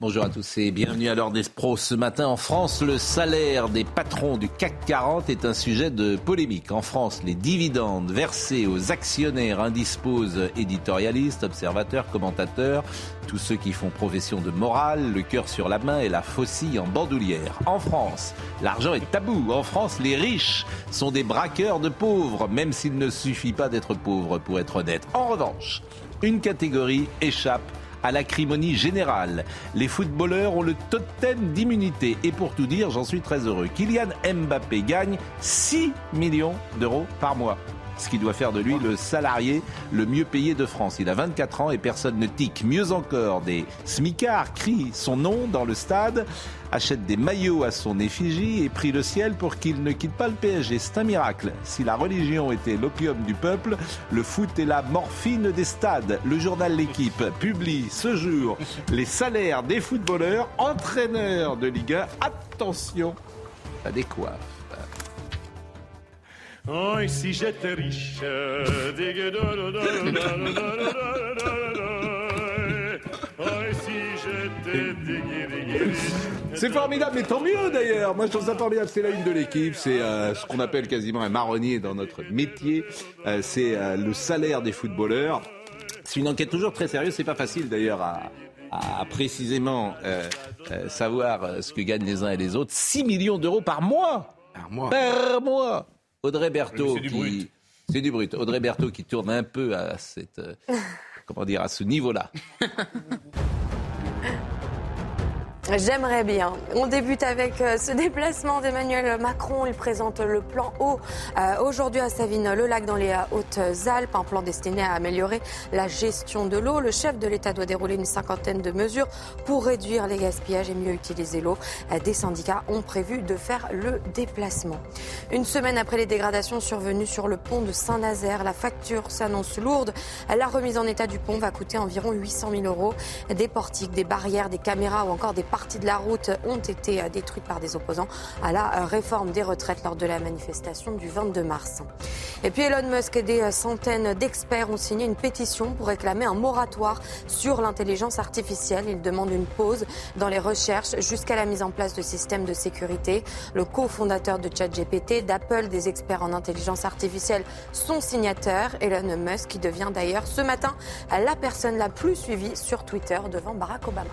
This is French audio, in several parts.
Bonjour à tous et bienvenue à l'heure des pros. Ce matin en France, le salaire des patrons du CAC 40 est un sujet de polémique. En France, les dividendes versés aux actionnaires indisposent éditorialistes, observateurs, commentateurs, tous ceux qui font profession de morale, le cœur sur la main et la faucille en bandoulière. En France, l'argent est tabou. En France, les riches sont des braqueurs de pauvres, même s'il ne suffit pas d'être pauvre pour être honnête. En revanche, une catégorie échappe à l'acrimonie générale. Les footballeurs ont le totem d'immunité. Et pour tout dire, j'en suis très heureux. Kylian Mbappé gagne 6 millions d'euros par mois ce qui doit faire de lui le salarié le mieux payé de France. Il a 24 ans et personne ne tique. Mieux encore, des smicards crient son nom dans le stade, achètent des maillots à son effigie et prient le ciel pour qu'il ne quitte pas le PSG. C'est un miracle. Si la religion était l'opium du peuple, le foot est la morphine des stades. Le journal L'équipe publie ce jour les salaires des footballeurs, entraîneurs de Ligue 1. Attention, à des Oh, si j'étais riche. C'est formidable, mais tant mieux d'ailleurs. Moi, je trouve ça formidable. C'est la une de l'équipe. C'est euh, ce qu'on appelle quasiment un marronnier dans notre métier. Euh, c'est euh, le salaire des footballeurs. C'est une enquête toujours très sérieuse. C'est pas facile d'ailleurs à, à précisément savoir ce que gagnent les uns et les autres. 6 millions d'euros par mois. Par mois. Par mois. Audrey Berthaud, C'est du qui- brut. c'est du brut. Audrey Berthaud qui tourne un peu à cette, euh, comment dire, à ce niveau-là. J'aimerais bien. On débute avec euh, ce déplacement d'Emmanuel Macron. Il présente le plan eau aujourd'hui à Savines-le-Lac dans les euh, Hautes-Alpes, un plan destiné à améliorer la gestion de l'eau. Le chef de l'État doit dérouler une cinquantaine de mesures pour réduire les gaspillages et mieux utiliser l'eau. Euh, Des syndicats ont prévu de faire le déplacement. Une semaine après les dégradations survenues sur le pont de Saint-Nazaire, la facture s'annonce lourde. La remise en état du pont va coûter environ 800 000 euros. Des portiques, des barrières, des caméras ou encore des parties de la route ont été euh, détruites par des opposants à la euh, réforme des retraites lors de la manifestation du 22 mars. Et puis Elon Musk et des euh, centaines d'experts ont signé une pétition pour réclamer un moratoire sur l'intelligence artificielle. Ils demandent une pause dans les recherches jusqu'à la mise en place de systèmes de sécurité. Le cofondateur de ChatGPT, d'Apple, des experts en intelligence artificielle sont signataires. Elon Musk qui devient d'ailleurs ce matin la personne la plus suivie sur Twitter devant Barack Obama.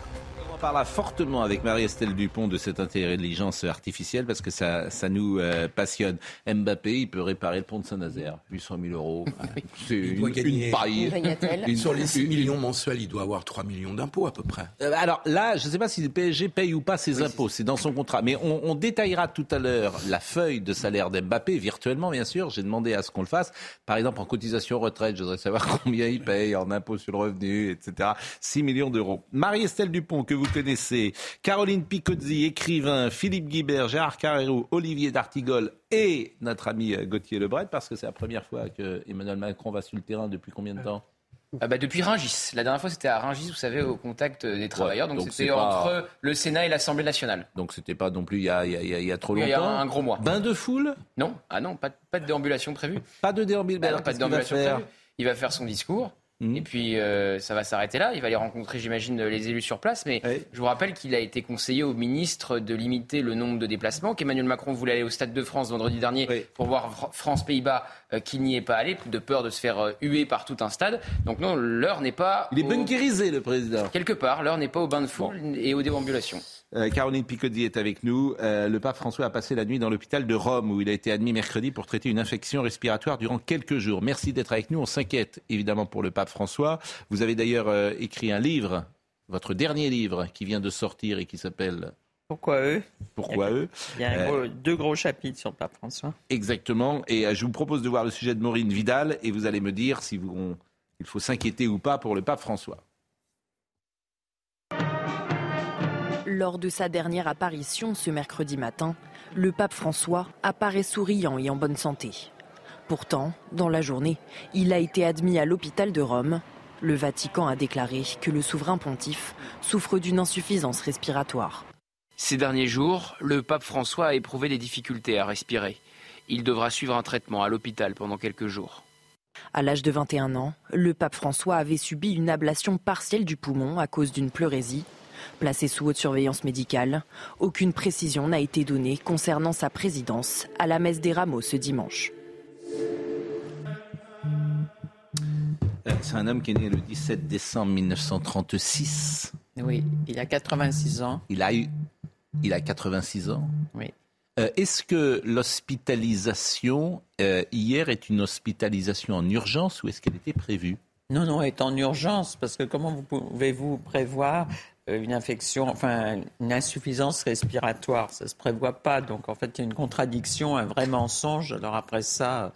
On parlera fortement avec Marie-Estelle Dupont de cette intelligence artificielle parce que ça, ça nous euh, passionne. Mbappé, il peut réparer le pont de Saint-Nazaire. 800 000 euros. C'est Il doit une, gagner. une paille. Une- Sur les 6 une- millions mensuels, il doit avoir 3 millions d'impôts à peu près. Euh, Alors là, je ne sais pas si le PSG paye ou pas ses impôts, c'est dans son contrat. Mais on, on détaillera tout à l'heure la feuille de salaire d'Mbappé, virtuellement bien sûr. J'ai demandé à ce qu'on le fasse. Par exemple, en cotisation retraite, je voudrais savoir combien il paye en impôts sur le revenu, etc. 6 millions d'euros. Marie-Estelle Dupont, que vous connaissez, Caroline Picozzi, écrivain, Philippe Guibert, Gérard Carrérou, Olivier D'Artigol et notre ami euh, Gauthier Lebret, parce que c'est la première fois que Emmanuel Macron va sur le terrain depuis combien de temps Ah bah, depuis Ringis. La dernière fois, c'était à Ringis, vous savez, au contact des travailleurs. donc donc c'était pas- entre le Sénat et l'Assemblée nationale. Donc c'était pas non plus il y a, il y a- il y a- trop Il longtemps. y un gros mois. Bain de foule Non, ah non, pas, de- pas de déambulation prévue. Pas de déambulation. Bah pas de déambulation prévue. Il va faire son discours. Mhm. Et puis euh, ça va s'arrêter là. Il va aller rencontrer, j'imagine, les élus sur place. Mais je vous rappelle qu'il a été conseillé au ministre de limiter le nombre de déplacements. Qu'Emmanuel Macron voulait aller au Stade de France vendredi dernier Oui. pour voir Fr- France-Pays-Bas, euh, qui n'y est pas allé, de peur de se faire euh, huer par tout un stade. Donc non, l'heure n'est pas. Il est au- bunkérisé, le président. Quelque part, l'heure n'est pas au bain de foule et aux déambulations. Euh, Caroline Picoddi est avec nous. Euh, le pape François a passé la nuit dans l'hôpital de Rome où il a été admis mercredi pour traiter une infection respiratoire durant quelques jours. Merci d'être avec nous. On s'inquiète évidemment pour le pape François. Vous avez d'ailleurs euh, écrit un livre, votre dernier livre qui vient de sortir et qui s'appelle Pourquoi eux? Pourquoi eux? Il y a gros- deux gros chapitres sur le pape François. Exactement. Et je vous propose de voir le sujet de Maureen Vidal et vous allez me dire si vous, on- il faut s'inquiéter ou pas pour le pape François. Lors de sa dernière apparition ce mercredi matin, le pape François apparaît souriant et en bonne santé. Pourtant, dans la journée, il a été admis à l'hôpital de Rome. Le Vatican a déclaré que le souverain pontife souffre d'une insuffisance respiratoire. Ces derniers jours, le pape François a éprouvé des difficultés à respirer. Il devra suivre un traitement à l'hôpital pendant quelques jours. À l'âge de 21 ans, le pape François avait subi une ablation partielle du poumon à cause d'une pleurésie. Placé sous haute surveillance médicale, aucune précision n'a été donnée concernant sa présidence à la messe des rameaux ce dimanche. Euh, C'est un homme qui est né le 17 décembre 1936. Oui, il a 86 ans. Il a eu, il a 86 ans. Oui. Euh, Est-ce que l'hospitalisation euh, hier est une hospitalisation en urgence ou est-ce qu'elle était prévue? Non, non, elle est en urgence parce que comment vous pouvez-vous prévoir euh, une infection, enfin une insuffisance respiratoire Ça se prévoit pas. Donc en fait, il y a une contradiction, un vrai mensonge. Alors après ça,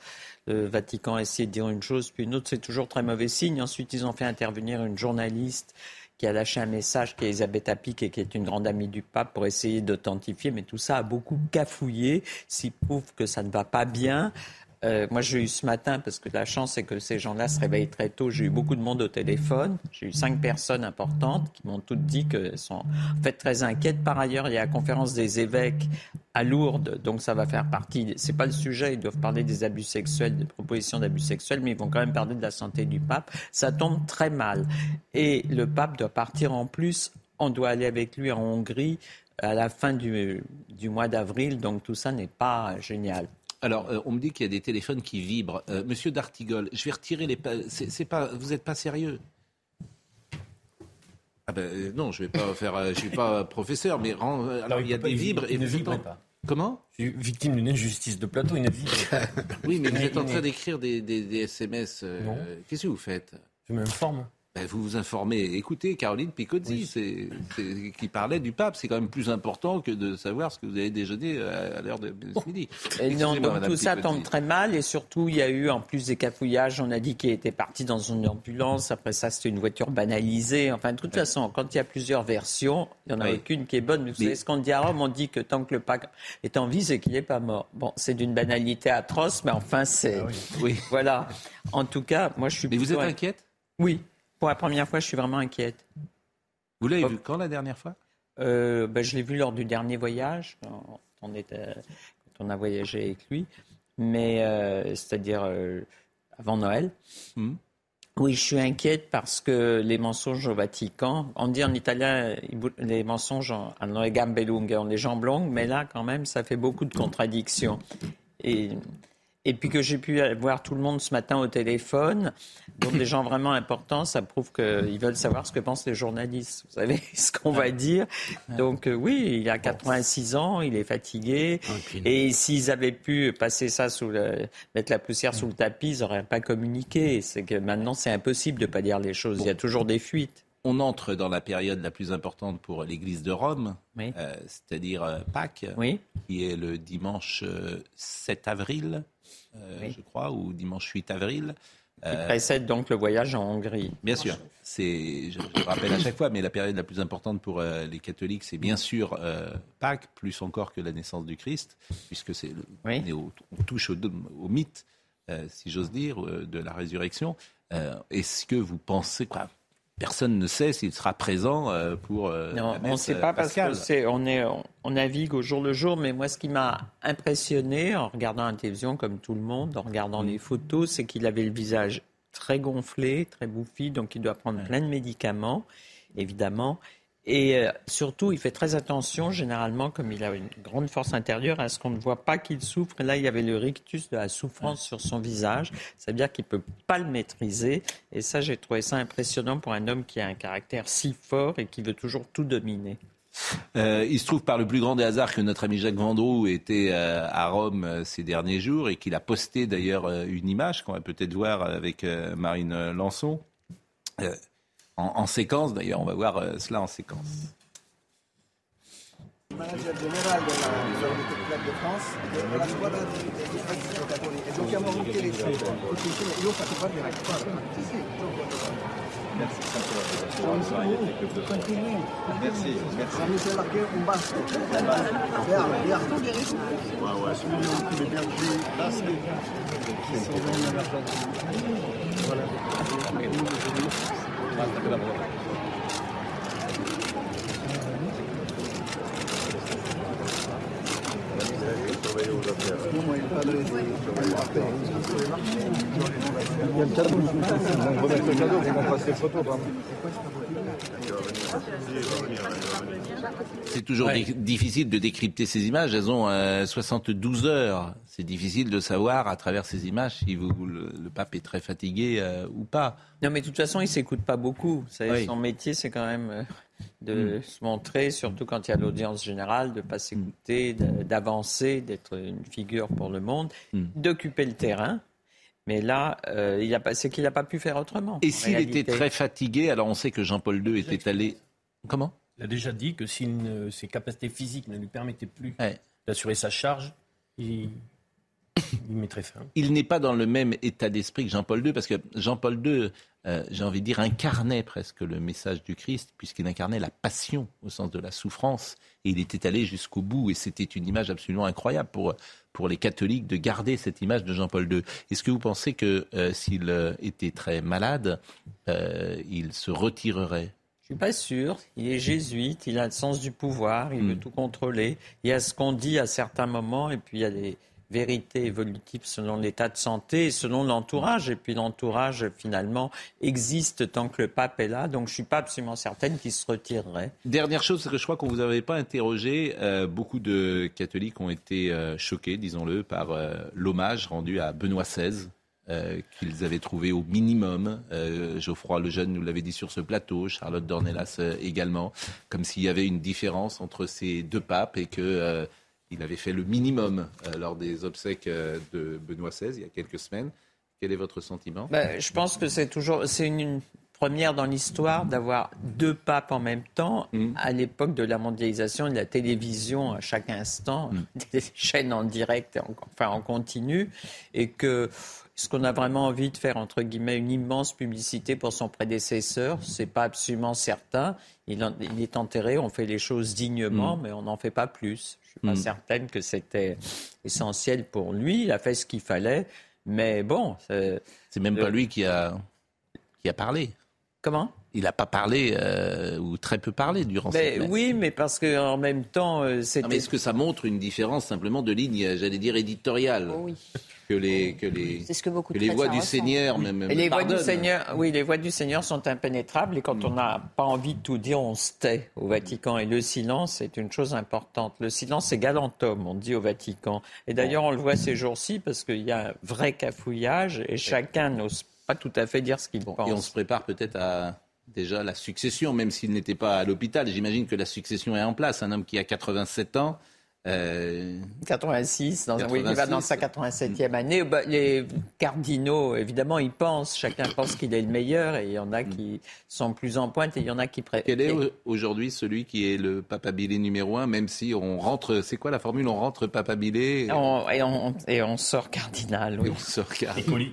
le Vatican a essayé de dire une chose puis une autre. C'est toujours très mauvais signe. Ensuite, ils ont fait intervenir une journaliste qui a lâché un message qui est Elisabeth Apic et qui est une grande amie du pape pour essayer d'authentifier. Mais tout ça a beaucoup cafouillé, s'il prouve que ça ne va pas bien. Euh, moi, j'ai eu ce matin, parce que la chance, c'est que ces gens-là se réveillent très tôt. J'ai eu beaucoup de monde au téléphone. J'ai eu cinq personnes importantes qui m'ont toutes dit qu'elles sont en fait très inquiètes. Par ailleurs, il y a la conférence des évêques à Lourdes, donc ça va faire partie. C'est pas le sujet. Ils doivent parler des abus sexuels, des propositions d'abus sexuels, mais ils vont quand même parler de la santé du pape. Ça tombe très mal. Et le pape doit partir en plus. On doit aller avec lui en Hongrie à la fin du, du mois d'avril, donc tout ça n'est pas génial. Alors, euh, on me dit qu'il y a des téléphones qui vibrent. Euh, Monsieur D'Artigol, je vais retirer les. pa- C'est pas. Vous n'êtes pas sérieux Ah ben euh, non, je vais pas faire. je suis pas professeur, mais rend- alors il y a des vibres et ne en- pas. Comment? Je suis victime d'une injustice de plateau, il ne vibre pas. Oui, mais vous êtes en train d'écrire des, des- des SMS. euh. Qu'est-ce que vous faites? Je m'informe. Ben, Vous vous informez. Écoutez, Caroline Picozzi, c'est- qui parlait du pape, c'est quand même plus important que de savoir ce que vous avez déjeuné à, à l'heure de, midi. Et non, donc Madame tout ça tombe très mal et surtout il y a eu en plus des cafouillages. On a dit qu'il était parti dans une ambulance. Après ça, c'était une voiture banalisée. Enfin, de toute façon, quand il y a plusieurs versions, il n'y en a Oui. aucune qui est bonne. Vous Mais- savez ce qu'on dit à Rome On dit que tant que le pape est en vie, c'est qu'il n'est pas mort. Bon, c'est d'une banalité atroce, mais enfin, c'est Oui. voilà. En tout cas, moi, je suis. Mais vous êtes inquiète? Oui. Pour la première fois, je suis vraiment inquiète. Vous l'avez vu quand la dernière fois? Euh, ben, je l'ai vu lors du dernier voyage, quand on, était, quand on a voyagé avec lui, mais euh, c'est-à-dire euh, avant Noël. Hmm. Oui, je suis inquiète parce que les mensonges au Vatican, on dit en italien les mensonges en- hanno le gambe lunghe, ont les jambes longues, mais là quand même ça fait beaucoup de contradictions. Et, et puis que j'ai pu voir tout le monde ce matin au téléphone, donc des gens vraiment importants, ça prouve qu'ils veulent savoir ce que pensent les journalistes. Vous savez ce qu'on va dire. Donc euh, oui, il a 86 ans, il est fatigué. Et s'ils avaient pu passer ça sous le, mettre la poussière sous le tapis, ils n'auraient pas communiqué. C'est que maintenant c'est impossible de pas dire les choses. Il y a toujours des fuites. On entre dans la période la plus importante pour l'Église de Rome, Oui. euh, c'est-à-dire euh, Pâques, Oui. qui est le dimanche euh, 7 avril, Oui. je crois, ou dimanche 8 avril. Qui Euh, précède donc le voyage en Hongrie. Bien sûr, c'est, je, je le rappelle à chaque fois, mais la période la plus importante pour euh, les catholiques, c'est bien sûr euh, Pâques, plus encore que la naissance du Christ, puisque c'est le, Oui. on, est au- on touche au, au mythe, euh, si j'ose dire, euh, de la résurrection. Euh, est-ce que vous pensez, quoi, personne ne sait s'il sera présent euh, pour euh, Non, la on ne sait euh, pas parce pascale. que c'est, on, est, on, on navigue au jour le jour, mais moi, ce qui m'a impressionné en regardant la télévision, comme tout le monde, en regardant les photos, c'est qu'il avait le visage très gonflé, très bouffi, donc il doit prendre plein de médicaments, évidemment. Et euh, surtout, il fait très attention, généralement, comme il a une grande force intérieure, à ce qu'on ne voit pas qu'il souffre. Et là, il y avait le rictus de la souffrance sur son visage. C'est-à-dire qu'il ne peut pas le maîtriser. Et ça, j'ai trouvé ça impressionnant pour un homme qui a un caractère si fort et qui veut toujours tout dominer. Euh, il se trouve par le plus grand des hasards que notre ami Jacques Vendroux était euh, à Rome ces derniers jours et qu'il a posté d'ailleurs une image qu'on va peut-être voir avec Marine Lançon. Euh, en, en séquence d'ailleurs, on va voir euh, cela en séquence. generale de la, France, della squadra di, di ex giocatori e. Ouais, ouais, c'est la. Voilà. Il y a le cadeau, on va remettre le cadeau, passer photo. C'est toujours di- difficile de décrypter ces images. Elles ont euh, 72 heures. C'est difficile de savoir à travers ces images si vous, le, le pape est très fatigué euh, ou pas. Non, mais de toute façon, il s'écoute pas beaucoup. Oui. Son métier, c'est quand même euh, de se montrer, surtout quand il y a l'audience générale, de pas s'écouter, de- d'avancer, d'être une figure pour le monde, d'occuper le terrain. Mais là, euh, c'est qu'il n'a pas pu faire autrement. Et s'il était très fatigué, alors on sait que Jean-Paul II était allé. Comment? Il a déjà dit que si une- ses capacités physiques ne lui permettaient plus d'assurer sa charge, il, il mettrait fin. il n'est pas dans le même état d'esprit que Jean-Paul II, parce que Jean-Paul II, euh, j'ai envie de dire, incarnait presque le message du Christ, puisqu'il incarnait la passion au sens de la souffrance, et il était allé jusqu'au bout, et c'était une image absolument incroyable pour, pour les catholiques de garder cette image de Jean-Paul II. Est-ce que vous pensez que euh, s'il euh, était très malade, euh, il se retirerait Je suis pas sûr. Il est jésuite, il a le sens du pouvoir, il veut Hmm. tout contrôler. Il y a ce qu'on dit à certains moments, et puis il y a des vérités évolutives selon l'état de santé et selon l'entourage. Et puis l'entourage, finalement, existe tant que le pape est là. Donc je suis pas absolument certaine qu'il se retirerait. Dernière chose, c'est que je crois qu'on vous avait pas interrogé. euh, beaucoup de catholiques ont été euh, choqués, disons-le, par euh, l'hommage rendu à Benoît XVI. Euh, qu'ils avaient trouvé au minimum. Euh, Geoffroy Lejeune nous l'avait dit sur ce plateau, Charlotte Dornelas euh, également, comme s'il y avait une différence entre ces deux papes et que euh, il avait fait le minimum lors des obsèques de Benoît XVI il y a quelques semaines. Quel est votre sentiment? Ben, je pense que c'est toujours c'est une, une première dans l'histoire d'avoir deux papes en même temps. À l'époque de la mondialisation et de la télévision, à chaque instant, des chaînes en direct, en- enfin en continu, et que est-ce qu'on a vraiment envie de faire entre guillemets une immense publicité pour son prédécesseur C'est pas absolument certain. Il, en- il est enterré, on fait les choses dignement, Mm. mais on n'en fait pas plus. Je suis pas Mm. certaine que c'était essentiel pour lui. Il a fait ce qu'il fallait, mais bon. C'est même pas lui qui a, qui a parlé. Comment? Il n'a pas parlé ou très peu parlé durant cette messe. oui, mais parce qu'en même temps, euh, c'était. mais est-ce que ça montre une différence simplement de ligne, j'allais dire éditoriale? Oh oui. Que les que les C'est ce que beaucoup que de les voix du. Seigneur même, les voix du pardonnent. Seigneur, oui, les voix du Seigneur sont impénétrables et quand on n'a pas envie de tout dire, on se tait au Vatican. Et le silence, c'est une chose importante. Le silence, c'est galant homme, on dit au Vatican. Et d'ailleurs, on le voit ces jours-ci parce qu'il y a un vrai cafouillage et chacun n'ose pas tout à fait dire ce qu'il pense. Et on se prépare peut-être à déjà la succession, même s'il n'était pas à l'hôpital. J'imagine que la succession est en place. Un homme qui a 87 ans. Euh, 86, dans, oui, il va dans 86. sa 87e année. Bah, les cardinaux, évidemment, ils pensent, chacun pense qu'il est le meilleur, et il y en a qui sont plus en pointe, et il y en a qui préfèrent. Quel est au- aujourd'hui celui qui est le papabilé numéro un, même si on rentre, c'est quoi la formule On rentre papabilé Et on, et, on, et on sort cardinal. Oui. on sort cardinal.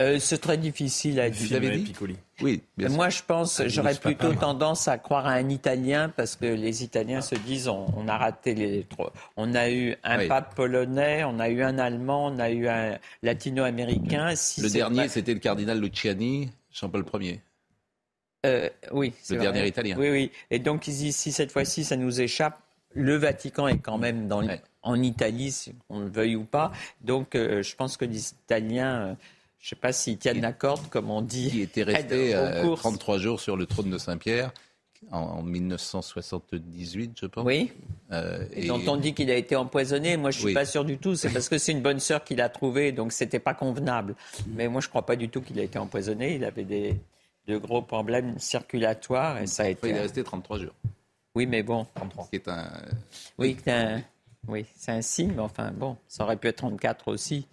Euh, c'est très difficile à Vous dire. avez dit Oui. bien sûr. Moi, je pense, Ah, j'aurais plutôt tendance à croire à un Italien parce que les Italiens se disent on, on a raté les trois. On a eu un Oui. pape polonais, on a eu un allemand, on a eu un latino-américain. Si Le dernier, pas- c'était le cardinal Luciani, Jean-Paul Ier. Euh, oui, c'est Le vrai. dernier Italien. Oui, oui. Et donc, ils disent, si cette fois-ci, ça nous échappe, le Vatican est quand même dans, en Italie, si on le veuille ou pas. Donc, euh, je pense que les Italiens, euh, je ne sais pas s'ils tiennent la corde, comme on dit. Qui était resté aux euh, courses. 33 jours sur le trône de Saint-Pierre en, en 1978, je pense. Oui. Euh, Et dont on dit qu'il a été empoisonné. Moi, je suis Oui. pas sûr du tout. C'est parce que c'est une bonne sœur qui l'a trouvé, donc c'était pas convenable. Mais moi, je crois pas du tout qu'il a été empoisonné. Il avait des de gros problèmes circulatoires et ça a été. il est resté 33 jours. Oui, mais bon. Ce qui est un. Oui, c'est un, oui, c'est un signe, mais enfin bon, ça aurait pu être 34 aussi.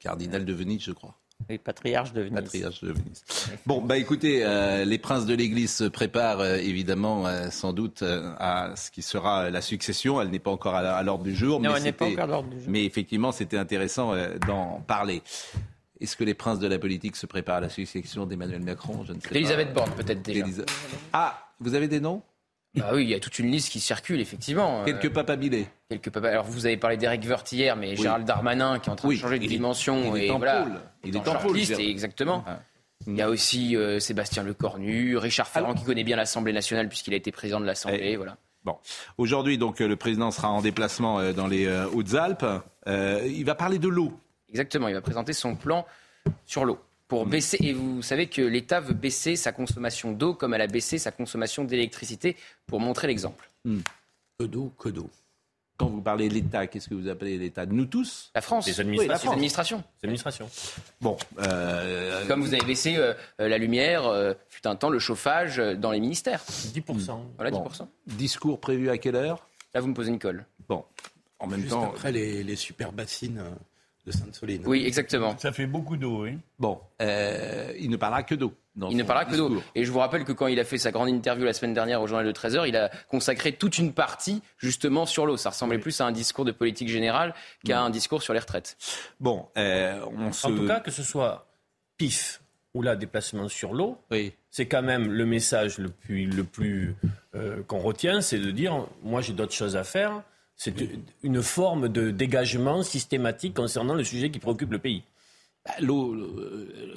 Cardinal de Venise, je crois. Oui, patriarche de Venise. Patriarche de Venise. Bon, bah écoutez, euh, les princes de l'Église se préparent euh, évidemment euh, sans doute euh, à ce qui sera la succession. Elle n'est pas encore à, à l'ordre du jour. Non, mais elle n'est pas encore à l'ordre du jour. Mais effectivement, c'était intéressant euh, d'en parler. Est-ce que les princes de la politique se préparent à la succession d'Emmanuel Macron? Je ne sais pas. Elisabeth Borne, peut-être déjà. Ah, vous avez des noms? Bah oui, il y a toute une liste qui circule, effectivement. Quelques Euh, papabilés. quelques papas. Alors, vous avez parlé d'Éric Woerth hier, mais Gérald Darmanin, qui est en train Oui, de changer de il est- dimension. il est et en voilà, pôle. Il est en pôle, exactement. Ah. Il y a aussi euh, Sébastien Lecornu, Richard Ferrand, qui connaît bien l'Assemblée nationale, puisqu'il a été président de l'Assemblée. Eh. Voilà. Bon, aujourd'hui, donc, euh, le président sera en déplacement euh, dans les euh, Hautes-Alpes. Il va parler de l'eau. Exactement, il va présenter son plan sur l'eau. Pour Mm. baisser, et vous savez que l'État veut baisser sa consommation d'eau comme elle a baissé sa consommation d'électricité pour montrer l'exemple. Que d'eau, que d'eau. Quand vous parlez de l'État, qu'est-ce que vous appelez l'État? Nous tous? La France, Les Oui, administrations. les administrations. C'est l'administration. Bon, euh, Comme vous avez baissé euh, euh, la lumière, euh, fut un temps le chauffage euh, dans les ministères. 10%. Voilà, Bon. 10%. discours prévu à quelle heure? Là, vous me posez une colle. Bon, en même Juste temps, après les, les super bassines euh, de Sainte-Soline. Oui, exactement. Ça fait beaucoup d'eau, oui. bon, euh, il ne parlera que d'eau. Il ne parlera que d'eau. Et je vous rappelle que quand il a fait sa grande interview la semaine dernière au journal de 13h, il a consacré toute une partie justement sur l'eau. Ça ressemblait plus à un discours de politique générale qu'à un discours sur les retraites. Bon, euh, on se. En tout cas, que ce soit PIF ou là déplacement sur l'eau, oui. c'est quand même le message le plus, le plus euh, qu'on retient, c'est de dire moi j'ai d'autres choses à faire. C'est une forme de dégagement systématique concernant le sujet qui préoccupe le pays. Bah, l'eau,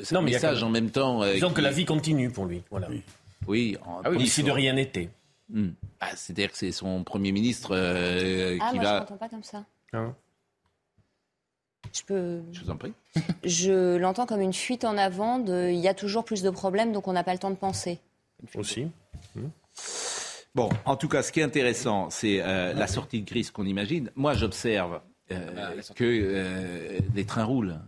c'est Non, un message quand en même temps. euh, Disons qui- que la vie continue pour lui. Voilà. Oui, en- Ah oui, si de rien n'était. Hmm. Ah, C'est-à-dire que c'est son Premier ministre euh, Ah, qui moi, je va. l'entends pas comme ça. Hein Je peux. Je vous en prie. Je l'entends comme une fuite en avant de. Il y a toujours plus de problèmes, donc on n'a pas le temps de penser. Aussi. Bon, en tout cas, ce qui est intéressant, c'est euh, la sortie de crise qu'on imagine. Moi, j'observe euh, Ah, que euh, les trains roulent.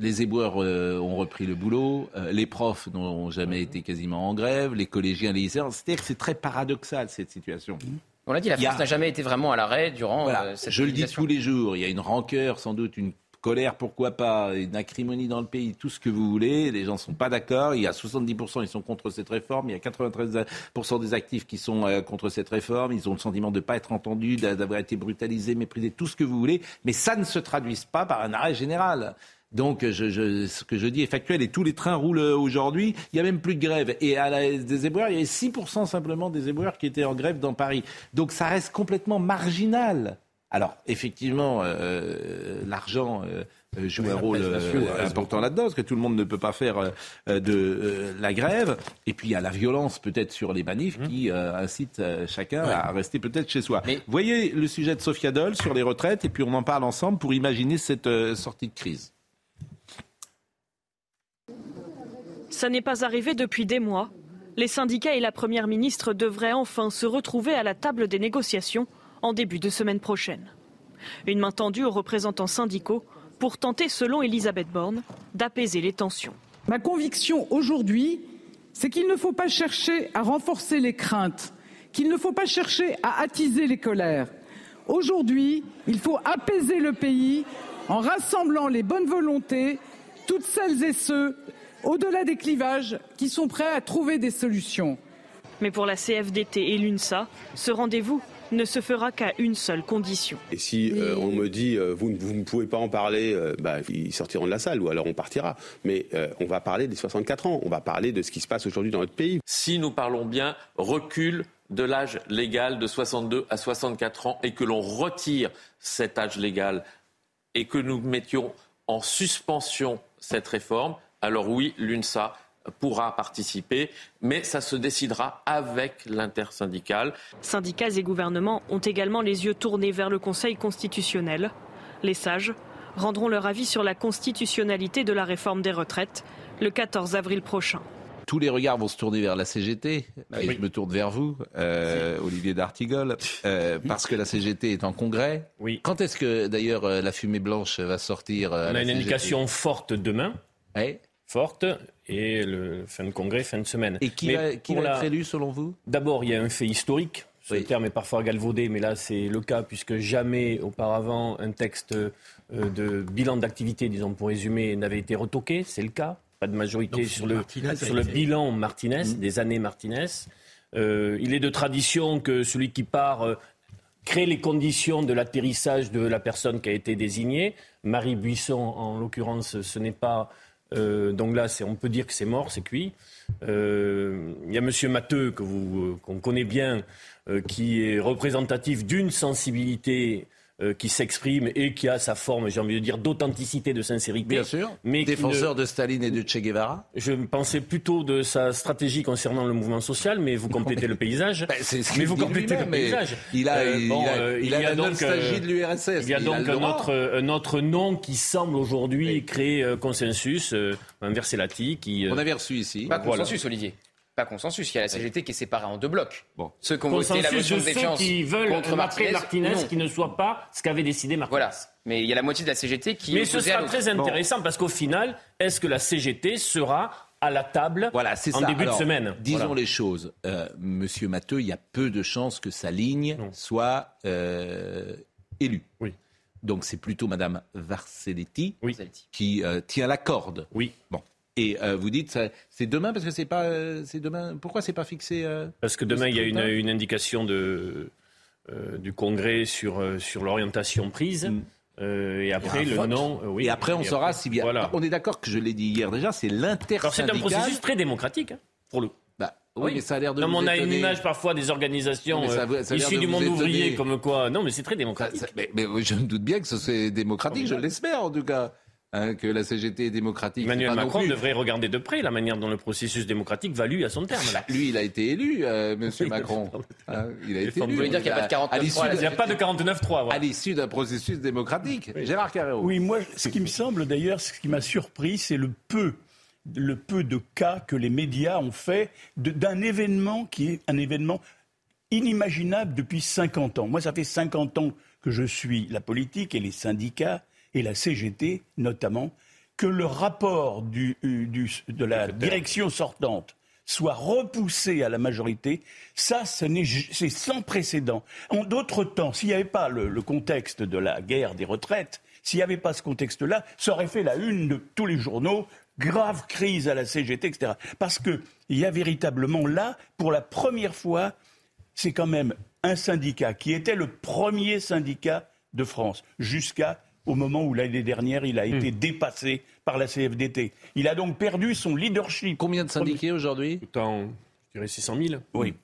Les éboueurs ont repris le boulot, les profs n'ont jamais été quasiment en grève, les collégiens, les lycéens. C'est-à-dire que c'est très paradoxal cette situation. On l'a dit, la a- France n'a jamais été vraiment à l'arrêt durant Voilà, cette je le dis tous les jours. Il y a une rancœur, sans doute une colère, pourquoi pas, une acrimonie dans le pays, tout ce que vous voulez. Les gens ne sont pas d'accord. Il y a 70% ils sont contre cette réforme. Il y a 93% des actifs qui sont euh, contre cette réforme. Ils ont le sentiment de ne pas être entendus, d'a- d'avoir été brutalisés, méprisés, tout ce que vous voulez. Mais ça ne se traduit pas par un arrêt général. Donc, ce que je dis est factuel et tous les trains roulent euh, aujourd'hui. Il n'y a même plus de grève. Et à la, des éboueurs, il y avait 6% simplement des éboueurs qui étaient en grève dans Paris. Donc, ça reste complètement marginal. Alors, effectivement, euh, l'argent euh, euh, joue un rôle euh, important là-dedans, parce que tout le monde ne peut pas faire euh, de euh, la grève. Et puis, il y a la violence peut-être sur les manifs qui euh, incite euh, chacun à rester peut-être chez soi. Mais- Voyez le sujet de Sophia Dole sur les retraites, et puis on en parle ensemble pour imaginer cette euh, sortie de crise. Ça n'est pas arrivé depuis des mois. Les syndicats et la Première ministre devraient enfin se retrouver à la table des négociations en début de semaine prochaine. Une main tendue aux représentants syndicaux pour tenter, selon Elisabeth Borne, d'apaiser les tensions. Ma conviction aujourd'hui, c'est qu'il ne faut pas chercher à renforcer les craintes, qu'il ne faut pas chercher à attiser les colères. Aujourd'hui, il faut apaiser le pays en rassemblant les bonnes volontés, toutes celles et ceux, au-delà des clivages, qui sont prêts à trouver des solutions. Mais pour la CFDT et l'UNSA, ce rendez-vous ne se fera qu'à une seule condition. Et si euh, on me dit euh, vous, ne- vous ne pouvez pas en parler, euh, bah, ils sortiront de la salle ou alors on partira. Mais euh, on va parler des 64 ans, on va parler de ce qui se passe aujourd'hui dans notre pays. si nous parlons bien recul de l'âge légal de 62 à 64 ans et que l'on retire cet âge légal et que nous mettions en suspension cette réforme, alors oui, l'UNSA pourra participer, mais ça se décidera avec l'intersyndicale. Syndicats et gouvernements ont également les yeux tournés vers le Conseil constitutionnel. Les sages rendront leur avis sur la constitutionnalité de la réforme des retraites le 14 avril prochain. Tous les regards vont se tourner vers la CGT. et je me tourne vers vous, euh, Olivier d'Artigol, euh, parce que la CGT est en congrès. Oui. Quand est-ce que, d'ailleurs, euh, la fumée blanche va sortir euh, On a une CGT? indication forte demain. Ouais. Forte. Et le fin de congrès, fin de semaine. Et qui Mais va, qui pour va la- être élu, selon vous? D'abord, il y a un fait historique, ce terme est parfois galvaudé, mais là c'est le cas puisque jamais auparavant un texte euh, de bilan d'activité, disons pour résumer, n'avait été retoqué. C'est le cas. Pas de majorité Donc, sur le, Martinez sur le bilan Martinez, Mm. des années Martinez. Euh, il est de tradition que celui qui part euh, crée les conditions de l'atterrissage de la personne qui a été désignée. Marie Buisson, en l'occurrence, ce n'est pas. Euh, donc là, on peut dire que c'est mort, c'est cuit. Euh, Il y a M. Matteux, que vous, euh, qu'on connaît bien, qui est représentatif d'une sensibilité euh, qui s'exprime et qui a sa forme, j'ai envie de dire, d'authenticité, de sincérité. Bien sûr. Mais Défenseur ne- de Staline et de Che Guevara. je pensais plutôt de sa stratégie concernant le mouvement social, mais vous complétez le paysage. Ben, c'est ce mais vous complétez le paysage. il a- Euh, il bon, a- euh, il a la donc, nostalgie euh, de l'URSS, Il y a il donc a le un autre, un autre nom qui semble aujourd'hui créer euh, consensus, euh, un Verselati qui. euh, On avait reçu ici. Pas Voilà. consensus, Olivier. Pas consensus. Il y a la CGT qui est séparée en deux blocs. Ceux qui ont voté la motion de de ceux défiance qui veulent contre Martinez, Martinez qui ne soit pas ce qu'avait décidé Martinez. Voilà. Mais il y a la moitié de la CGT qui est Mais ce sera très intéressant parce qu'au final, est-ce que la CGT sera à la table Voilà, c'est en ça. début Alors, de semaine? Disons Voilà. les choses. Euh, Monsieur Matteux, il y a peu de chances que sa ligne soit euh, élue. Oui. Donc c'est plutôt Madame Varselletti Oui. qui euh, tient la corde. Oui. Bon. Et euh, vous dites, c'est demain parce que c'est pas, euh, c'est demain. Pourquoi c'est pas fixé euh, Parce que demain, il y a une, indication de, du Congrès sur, sur l'orientation prise. Euh, et après, le vote. nom. euh, oui. et après, on saura si bien. Voilà. On est d'accord que je l'ai dit hier déjà, c'est Alors, c'est un processus très démocratique, hein, pour le Bah, oui, mais ça a l'air de Non, vous on a une image parfois des organisations ça euh, issues du monde étonner. ouvrier, comme quoi. Non, mais c'est très démocratique. Ça- mais, mais je me doute bien que ce soit démocratique, je l'espère en tout cas, hein, que la CGT est démocratique. Emmanuel Pas non Macron plus. devrait regarder de près la manière dont le processus démocratique va lui à son terme. Là. Lui, il a été élu, euh, Monsieur Macron. Hein, il a été Vous élu. voulez dire qu'il y a pas de 49.3, À l'issue il n'y a pas de 49.3. À l'issue d'un processus démocratique. Gérard Carreau. Oui, moi, ce qui me semble d'ailleurs, ce qui m'a surpris, c'est le peu, le peu de cas que les médias ont fait d'un événement qui est un événement inimaginable depuis 50 ans. Moi, ça fait 50 ans que je suis la politique et les syndicats et la CGT notamment, que le rapport du- euh, du- de la direction sortante soit repoussé à la majorité, ça, c'est sans précédent. En d'autres temps, s'il n'y avait pas le, le contexte de la guerre des retraites, s'il n'y avait pas ce contexte-là, ça aurait fait la une de tous les journaux, grave crise à la CGT, etc. Parce qu'il y a véritablement là, pour la première fois, c'est quand même un syndicat qui était le premier syndicat de France jusqu'à au moment où l'année dernière il a été dépassé par la CFDT. Il a donc perdu son leadership. Combien de syndiqués aujourd'hui? Autant, je dirais 600 000. Oui.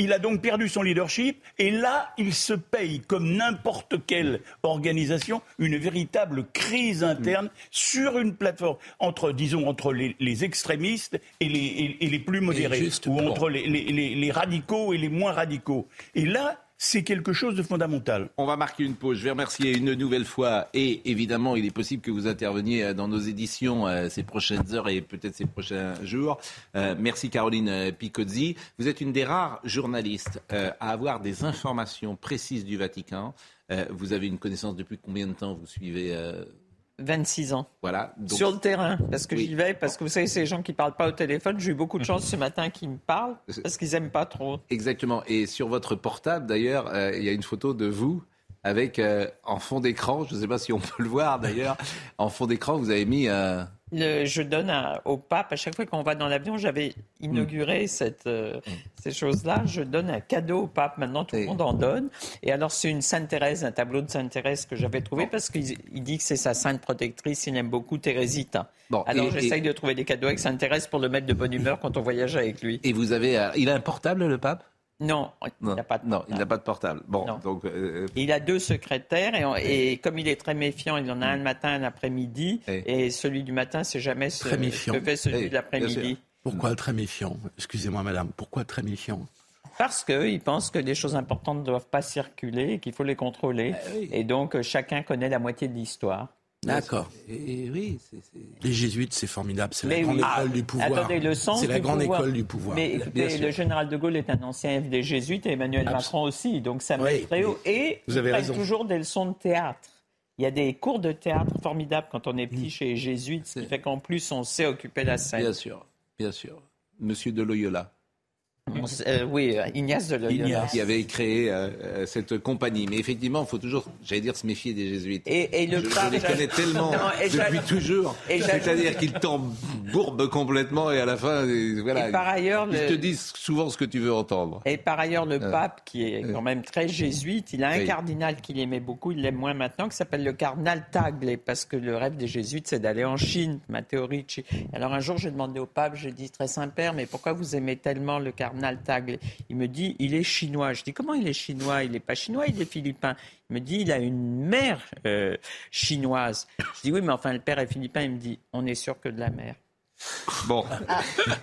Il a donc perdu son leadership et là, il se paye comme n'importe quelle organisation une véritable crise interne sur une plateforme entre, disons, entre les, les extrémistes et les, et- et les plus modérés, ou entre les, les- les- les radicaux et les moins radicaux. Et là, c'est quelque chose de fondamental. On va marquer une pause. Je vais remercier une nouvelle fois et évidemment, il est possible que vous interveniez euh, dans nos éditions euh, ces prochaines heures et peut-être ces prochains jours. Euh, merci Caroline Picozzi. Vous êtes une des rares journalistes à avoir des informations précises du Vatican. Vous avez une connaissance depuis combien de temps vous suivez 26 ans. Voilà. Donc- Sur le terrain, parce que Oui. j'y vais, parce que vous savez, ces gens qui parlent pas au téléphone, j'ai eu beaucoup de chance ce matin qu'ils me parlent, parce qu'ils aiment pas trop. Exactement. Et sur votre portable, d'ailleurs, euh, il y a une photo de vous avec euh, en fond d'écran, je ne sais pas si on peut le voir d'ailleurs, en fond d'écran, vous avez mis euh, Le- je donne à- au pape, à chaque fois qu'on va dans l'avion, j'avais inauguré cette, euh, ces choses-là, je donne un cadeau au pape. Maintenant, tout le monde en donne. Et alors, c'est une Sainte Thérèse, un tableau de Sainte Thérèse que j'avais trouvé parce qu'il il dit que c'est sa sainte protectrice, il aime beaucoup Thérésita. alors, et- j'essaye et- de trouver des cadeaux avec Sainte Thérèse pour le mettre de bonne humeur quand on voyage avec lui. Et vous avez, euh, il a un portable, le pape? Non, il n'a pas de Non, il n'a pas de portable. Bon, donc euh, Il a deux secrétaires et, on- et comme il est très méfiant, il en a un le matin, un l'après-midi. Et celui du matin, c'est jamais ce Très méfiant. que fait celui de l'après-midi. Pourquoi très méfiant? Excusez-moi, madame. Pourquoi très méfiant? Parce qu'il pense que des choses importantes ne doivent pas circuler et qu'il faut les contrôler. Et donc, euh, chacun connaît la moitié de l'histoire. D'accord. Et, oui, Les jésuites, c'est formidable. C'est la grande oui. école du pouvoir. Attendez, le sens C'est la du grande pouvoir. école du pouvoir. Mais écoutez, le général de Gaulle est un ancien des jésuites et Emmanuel Macron aussi. Donc ça Oui, met très haut. Et vous avez raison. toujours des leçons de théâtre. Il y a des cours de théâtre formidables quand on est Mm. petit chez les jésuites, ce qui fait qu'en plus on sait occuper la scène. bien sûr, bien sûr. Monsieur de Loyola. Euh, oui, Ignace de Loyola. Qui avait créé euh, euh, cette compagnie. Mais effectivement, il faut toujours, j'allais dire, se méfier des jésuites. Et, et le je, pape, je les connais tellement Non, et depuis toujours. C'est-à-dire qu'ils t'embourbent complètement et à la fin, euh, voilà. Et par ailleurs, ils le- te disent souvent ce que tu veux entendre. Et par ailleurs, le Euh. pape, qui est quand même très jésuite, il a un Oui. cardinal qu'il aimait beaucoup, il l'aime moins maintenant, qui s'appelle le cardinal Tagle, parce que le rêve des jésuites, c'est d'aller en Chine, Matteo Ricci. Alors un jour, j'ai demandé au pape, j'ai dit, très Saint-Père, mais pourquoi vous aimez tellement le cardinal Tagle Il me dit, il est chinois. Je dis, comment il est chinois? Il n'est pas chinois, il est philippin. Il me dit, il a une mère euh, chinoise. Je dis, oui, mais enfin, le père est philippin. Il me dit, on est sûr que de la mère. Bon.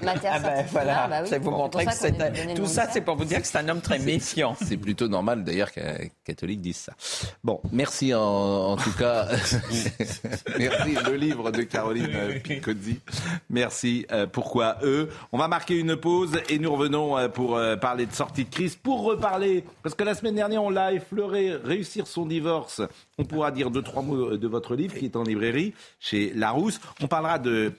Mater Ah ben voilà, bah oui. c'est vous pour que ça c'est un- tout ça, c'est pour vous dire que c'est un homme très méfiant. C'est plutôt normal d'ailleurs qu'un catholique dise ça. Bon, merci en, en tout cas. merci le livre de Caroline Picozzi. Merci. euh, pourquoi eux On va marquer une pause et nous revenons euh, pour euh, parler de sortie de crise, pour reparler parce que la semaine dernière on l'a effleuré, réussir son divorce. On pourra dire deux trois mots de votre livre qui est en librairie chez Larousse. On parlera de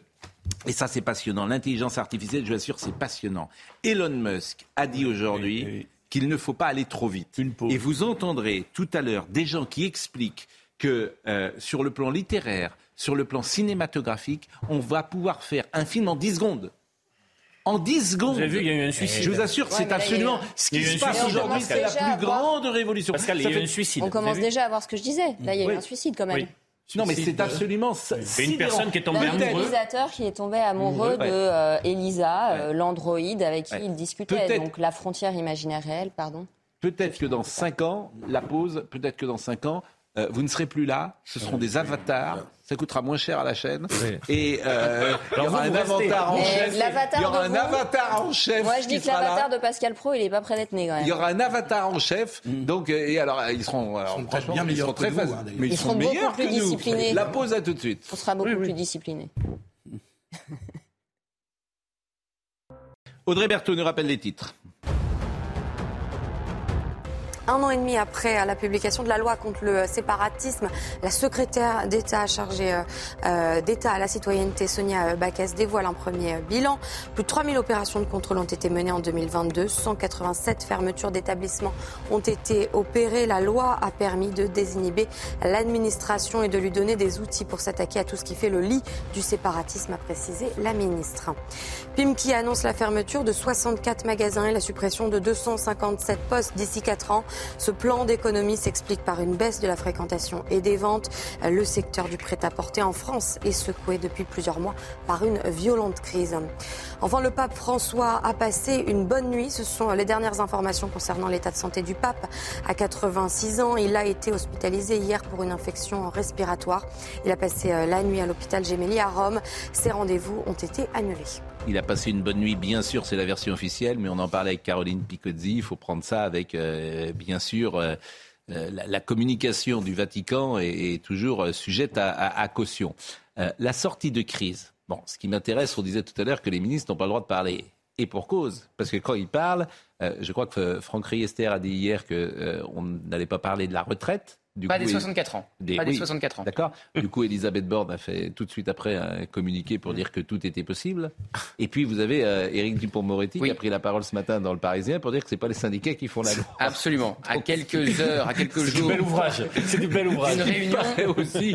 et ça, c'est passionnant. L'intelligence artificielle, je vous assure, c'est passionnant. Elon Musk a dit aujourd'hui qu'il ne faut pas aller trop vite. Et vous entendrez tout à l'heure des gens qui expliquent que euh, sur le plan littéraire, sur le plan cinématographique, on va pouvoir faire un film en 10 secondes. En 10 secondes. Vous avez vu, il y a eu un suicide. Je vous assure, Ouais, c'est absolument eu- ce qui se passe aujourd'hui. C'est la plus grande révolution. Pascal, il y a eu fait- un suicide. On commence déjà à voir ce que je disais. Là, il y a eu un suicide quand même. Non, mais c'est absolument. Et une personne qui est tombée D'un amoureux. réalisateur qui est tombé amoureux Ouais. de euh, Elisa, euh, l'androïde avec qui Ouais. il discutait. Peut-être. Donc la frontière imaginaire réelle, pardon. Peut-être que dans 5 ans, la pause, peut-être que dans 5 ans, euh, vous ne serez plus là. Ce seront des avatars. Ça coûtera moins cher à la chaîne. Et euh, il y aura un avatar en chef. Il y aura un vous- avatar en chef. Moi, je dis que l'avatar de Pascal Pro, il est pas prêt d'être né quand même. Il y aura un avatar en chef. Donc, euh, et alors, ils seront, alors, franchement, bien ils meilleurs seront que très nous, faciles. hein. Mais ils, Ils seront seront beaucoup meilleurs plus que nous. disciplinés. La pause à tout de suite. On sera beaucoup plus discipliné. Audrey Berthaud nous rappelle les titres. Un an et demi après la publication de la loi contre le séparatisme, la secrétaire d'État chargée euh, euh, d'État à la citoyenneté, Sonia Backes, dévoile un premier bilan. Plus de 3000 opérations de contrôle ont été menées en 2022. 187 fermetures d'établissements ont été opérées. La loi a permis de désinhiber l'administration et de lui donner des outils pour s'attaquer à tout ce qui fait le lit du séparatisme, a précisé la ministre. Pimki annonce la fermeture de 64 magasins et la suppression de 257 postes d'ici 4 ans. Ce plan d'économie s'explique par une baisse de la fréquentation et des ventes. Le secteur du prêt-à-porter en France est secoué depuis plusieurs mois par une violente crise. Enfin, le pape François a passé une bonne nuit. Ce sont les dernières informations concernant l'état de santé du pape. À 86 ans, il a été hospitalisé hier pour une infection respiratoire. Il a passé euh, la nuit à l'hôpital Gemelli à Rome. Ses rendez-vous ont été annulés. Il a passé une bonne nuit, bien sûr, c'est la version officielle, mais on en parlait avec Caroline Picozzi. Il faut prendre ça avec, euh, bien sûr, euh, euh, la, communication du Vatican est, toujours euh, sujette à, caution. La sortie de crise. Bon, ce qui m'intéresse, on disait tout à l'heure que les ministres n'ont pas le droit de parler. Et pour cause, parce que quand ils parlent, je crois que Franck Riester a dit hier qu'on n'allait pas parler de la retraite. Du Pas coup, des il- 64 ans. des- Pas des oui, 64 ans. D'accord. Du coup, Elisabeth Borne a fait tout de suite après un communiqué pour dire que tout était possible. Et puis, vous avez euh, Éric Dupont-Moretti qui a pris la parole ce matin dans le Parisien pour dire que c'est pas les syndicats qui font la loi. Absolument. À quelques heures, à quelques C'est du jours. bel ouvrage. C'est du bel ouvrage. Une réunion. Aussi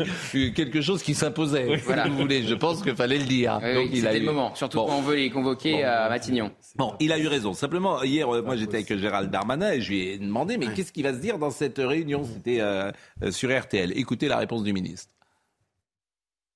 quelque chose qui s'imposait. Voilà. Si vous voulez, je pense qu'il fallait le dire. Donc, il a eu- le moment. Surtout Bon. quand on veut les convoquer à Matignon. Bon, il a eu raison. Simplement, hier, euh, moi, j'étais avec Gérald Darmanin et je lui ai demandé, mais qu'est-ce qui va se dire dans cette réunion? C'était euh, euh, sur RTL. Écoutez la réponse du ministre.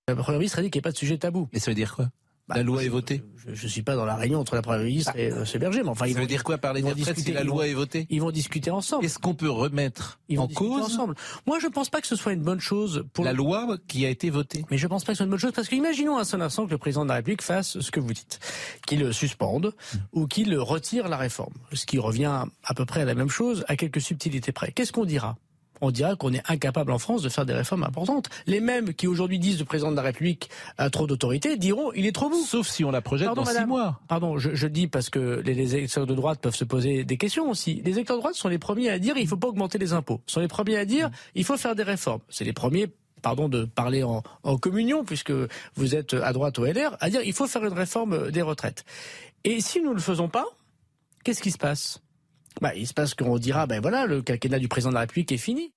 Le Premier ministre a dit qu'il n'y a pas de sujet tabou. Mais ça veut dire quoi? La loi est votée? Je ne suis pas dans la réunion entre la Première ministre et euh, ce berger, mais enfin, ils Ça vont veut dire quoi parler ils des vont retraites si la ils loi vont- est votée? Ils vont discuter ensemble. Est-ce qu'on peut remettre Ils vont en discuter cause ensemble. Moi, je ne pense pas que ce soit une bonne chose pour la le- loi qui a été votée? Mais je pense pas que ce soit une bonne chose parce qu'imaginons un seul instant que le président de la République fasse ce que vous dites, qu'il suspende ou qu'il retire la réforme, ce qui revient à peu près à la même chose, à quelques subtilités près. Qu'est-ce qu'on dira? On dira qu'on est incapable en France de faire des réformes importantes. Les mêmes qui aujourd'hui disent le président de la République a trop d'autorité diront il est trop mou. Sauf si on la projette Pardon, dans six mois. Pardon, je, je dis parce que les, les électeurs de droite peuvent se poser des questions aussi. Les électeurs de droite sont les premiers à dire il faut pas augmenter les impôts. Sont les premiers à dire il faut faire des réformes. C'est les premiers pardon de parler en, en communion puisque vous êtes à droite au LR à dire il faut faire une réforme des retraites. Et si nous ne le faisons pas, qu'est-ce qui se passe? Bah, Il se passe qu'on dira, ben voilà, le quinquennat du président de la République est fini.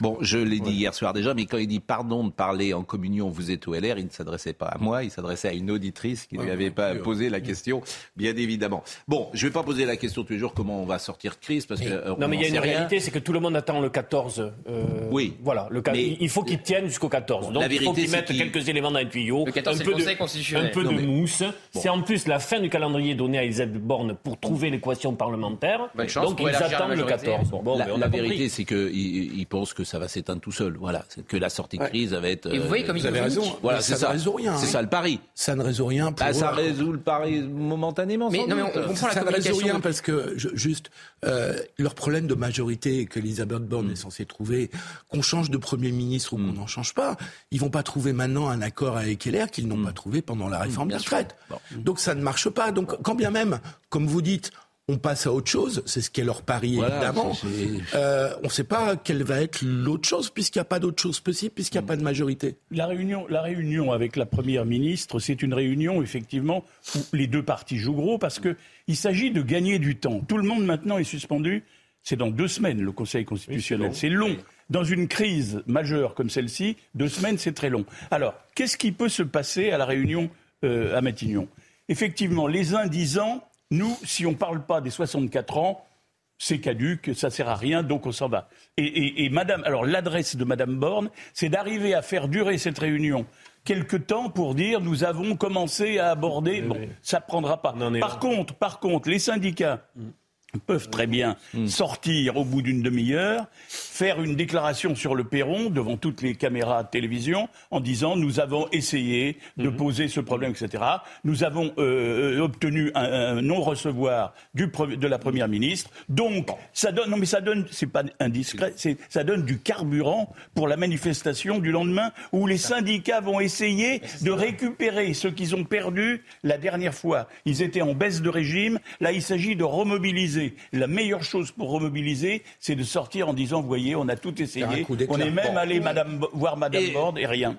Bon, je l'ai dit hier soir déjà, mais quand il dit pardon de parler en communion, vous êtes au LR, il ne s'adressait pas à moi, il s'adressait à une auditrice qui ne lui avait pas posé la question, bien évidemment. Bon, je ne vais pas poser la question tous les jours comment on va sortir de crise, parce que. euh, Non, on mais il y a une rien. réalité, c'est que tout le monde attend le 14. euh, Oui. Voilà, le, Mais- il faut qu'il tienne jusqu'au 14. Donc la il faut vérité, qu'ils mettent quelques éléments dans les tuyaux. Le 14, un c'est peu le Conseil de, constitutionnel. un peu Non, de mais- mousse. C'est en plus la fin du calendrier donné à Elisabeth Borne pour trouver l'équation parlementaire. Donc ils attendent le majorité. 14. Bon, la vérité, c'est qu'il il pense que ça va s'éteindre tout seul. Voilà, que la sortie de crise, ça va être. Et vous voyez comme euh, il avez communique. raison. Voilà, ça ça. ne résout rien, C'est hein. ça le pari. Ça ne résout rien. Pour Bah, ça résout le pari momentanément. Mais sans non, mais on comprend la ça ne résout rien parce que je- juste euh, leur problème de majorité qu'Elisabeth Borne est censée trouver, qu'on change de premier ministre ou qu'on n'en change pas, ils vont pas trouver maintenant un accord avec LR qu'ils n'ont pas trouvé pendant la réforme des retraites. Donc ça ne marche pas. Donc quand bien même, comme vous dites, on passe à autre chose, c'est ce qu'est leur pari Voilà, évidemment. Euh, on ne sait pas quelle va être l'autre chose puisqu'il n'y a pas d'autre chose possible, puisqu'il n'y a pas de majorité. La réunion, la réunion avec la première ministre, c'est une réunion effectivement où les deux parties jouent gros parce que il s'agit de gagner du temps. Tout le monde maintenant est suspendu. C'est dans deux semaines le Conseil constitutionnel. c'est long. Dans une crise majeure comme celle-ci, deux semaines c'est très long. Alors, qu'est-ce qui peut se passer à la réunion euh, à Matignon? Effectivement, les uns disant, nous, si on ne parle pas des 64 ans, c'est caduque, ça sert à rien, donc on s'en va. Et, et- et Madame, alors l'adresse de Madame Borne, c'est d'arriver à faire durer cette réunion quelque temps pour dire nous avons commencé à aborder. Bon, ça ne prendra pas. Par là. contre, par contre, les syndicats peuvent très bien sortir au bout d'une demi-heure, faire une déclaration sur le perron devant toutes les caméras de télévision en disant nous avons essayé de poser ce problème, etc. Nous avons euh, obtenu un, un non-recevoir de la première ministre. Donc ça donne non mais ça donne c'est pas indiscret, ça donne du carburant pour la manifestation du lendemain où les syndicats vont essayer de récupérer ce qu'ils ont perdu la dernière fois. Ils étaient en baisse de régime. Là, il s'agit de remobiliser. La meilleure chose pour remobiliser, c'est de sortir en disant, vous voyez, on a tout essayé. On est même allé Madame, voir Madame Et- Borde et rien.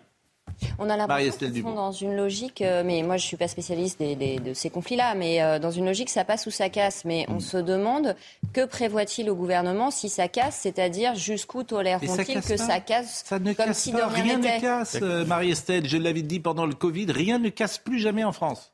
On a l'impression qu'ils sont dans une logique, euh, mais moi je suis pas spécialiste des- des- de ces conflits-là, mais euh, dans une logique ça passe ou ça casse. Mais on se demande que prévoit-il au gouvernement si ça casse, c'est-à-dire jusqu'où toléreront-ils que pas. ça casse Ça ne comme casse si pas, de rien rien n'était ne casse, euh, Marie-Estelle. Je l'avais dit pendant le Covid, rien ne casse plus jamais en France.